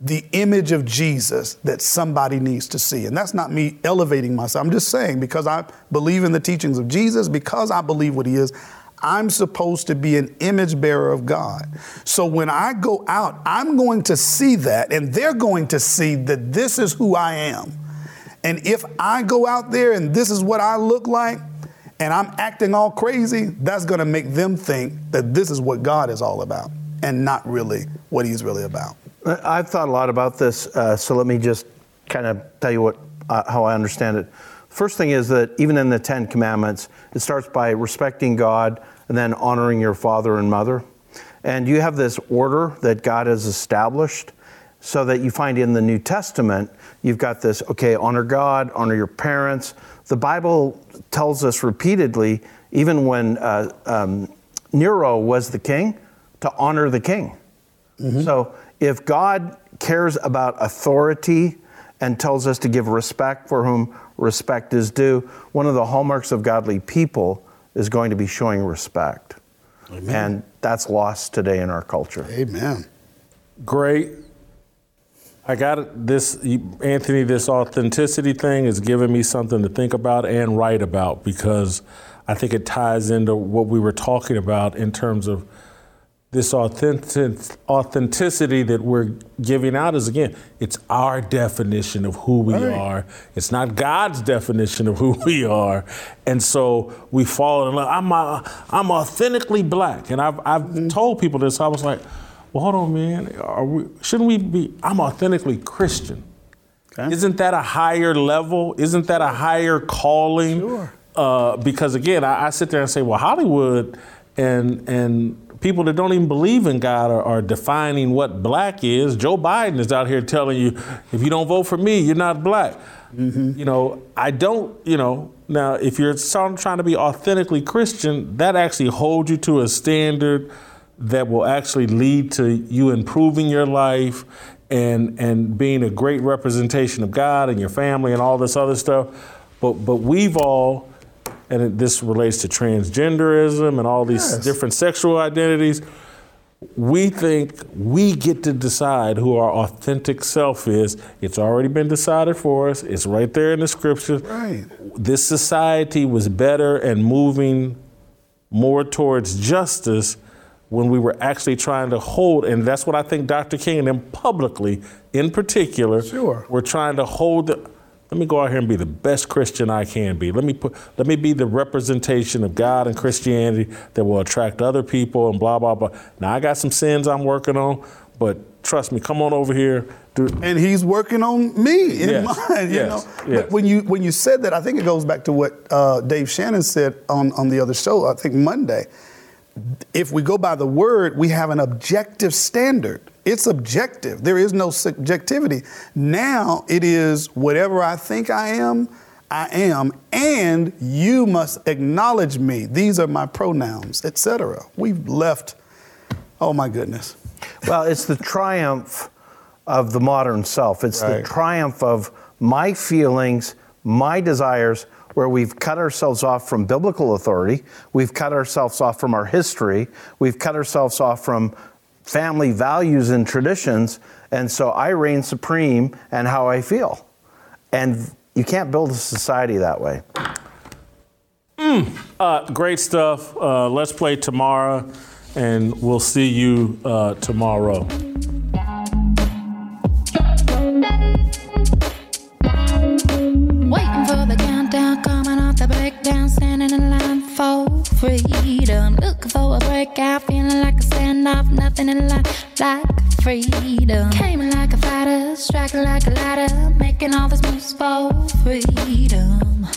the image of Jesus that somebody needs to see. And that's not me elevating myself. I'm just saying because I believe in the teachings of Jesus, because I believe what he is, I'm supposed to be an image bearer of God. So when I go out, I'm going to see that, and they're going to see that this is who I am. And if I go out there and this is what I look like, and I'm acting all crazy, that's going to make them think that this is what God is all about and not really what He's really about. I've thought a lot about this, uh, so let me just kind of tell you what uh, how I understand it. First thing is that even in the Ten Commandments, it starts by respecting God and then honoring your father and mother. And you have this order that God has established so that you find in the New Testament, you've got this okay, honor God, honor your parents. The Bible tells us repeatedly, even when uh, um, Nero was the king, to honor the king. Mm-hmm. So if God cares about authority and tells us to give respect for whom respect is due, one of the hallmarks of godly people is going to be showing respect. Amen. And that's lost today in our culture. Amen. Great. I got this, Anthony, this authenticity thing is giving me something to think about and write about because I think it ties into what we were talking about in terms of this authentic, authenticity that we're giving out is again, it's our definition of who we right. are. It's not God's definition of who <laughs> we are. And so we fall in love. I'm, a, I'm authentically black. And I've, I've mm-hmm. told people this. I was like, well, hold on, man. Are we, shouldn't we be? I'm authentically Christian. Okay. Isn't that a higher level? Isn't that a higher calling? Sure. Uh, because again, I, I sit there and say, well, Hollywood and and people that don't even believe in God are, are, defining what black is. Joe Biden is out here telling you, if you don't vote for me, you're not black. Mm-hmm. You know, I don't, you know, now if you're trying to be authentically Christian, that actually holds you to a standard that will actually lead to you improving your life and and being a great representation of God and your family and all this other stuff. But but we've all and it, this relates to transgenderism and all these yes. different sexual identities. We think we get to decide who our authentic self is. It's already been decided for us. It's right there in the scriptures. Right. This society was better and moving more towards justice when we were actually trying to hold, and that's what I think Dr. King and them publicly, in particular, sure. were trying to hold. The, let me go out here and be the best Christian I can be. Let me put, let me be the representation of God and Christianity that will attract other people and blah blah blah. Now I got some sins I'm working on, but trust me, come on over here. And he's working on me in yes, mine. You yes, know, yes. but when you when you said that, I think it goes back to what uh, Dave Shannon said on on the other show. I think Monday. If we go by the word, we have an objective standard. It's objective. There is no subjectivity. Now it is whatever I think I am, I am, and you must acknowledge me. These are my pronouns, etc. We've left, oh my goodness. Well, it's the triumph of the modern self. It's right. the triumph of my feelings, my desires, where we've cut ourselves off from biblical authority, we've cut ourselves off from our history, we've cut ourselves off from family values and traditions, and so I reign supreme and how I feel. And you can't build a society that way. Uh, great stuff. Uh, let's play tomorrow, and we'll see you uh, tomorrow. Waiting for the countdown, coming off the breakdown, standing in line for freedom. Looking for a breakout, feeling like a standoff, nothing in life like freedom. Came like a fighter, striking like a ladder, making all these moves for freedom.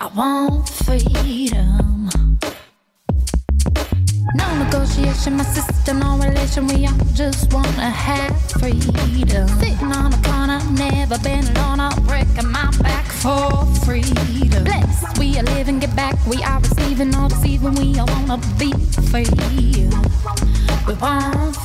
I want freedom. No negotiation, my sister, no relation. We all just wanna have freedom. Sitting on a corner, never been alone. I'm breaking my back for freedom. Blessed, we are living, get back. We are receiving, all deceiving. We all wanna be free. We want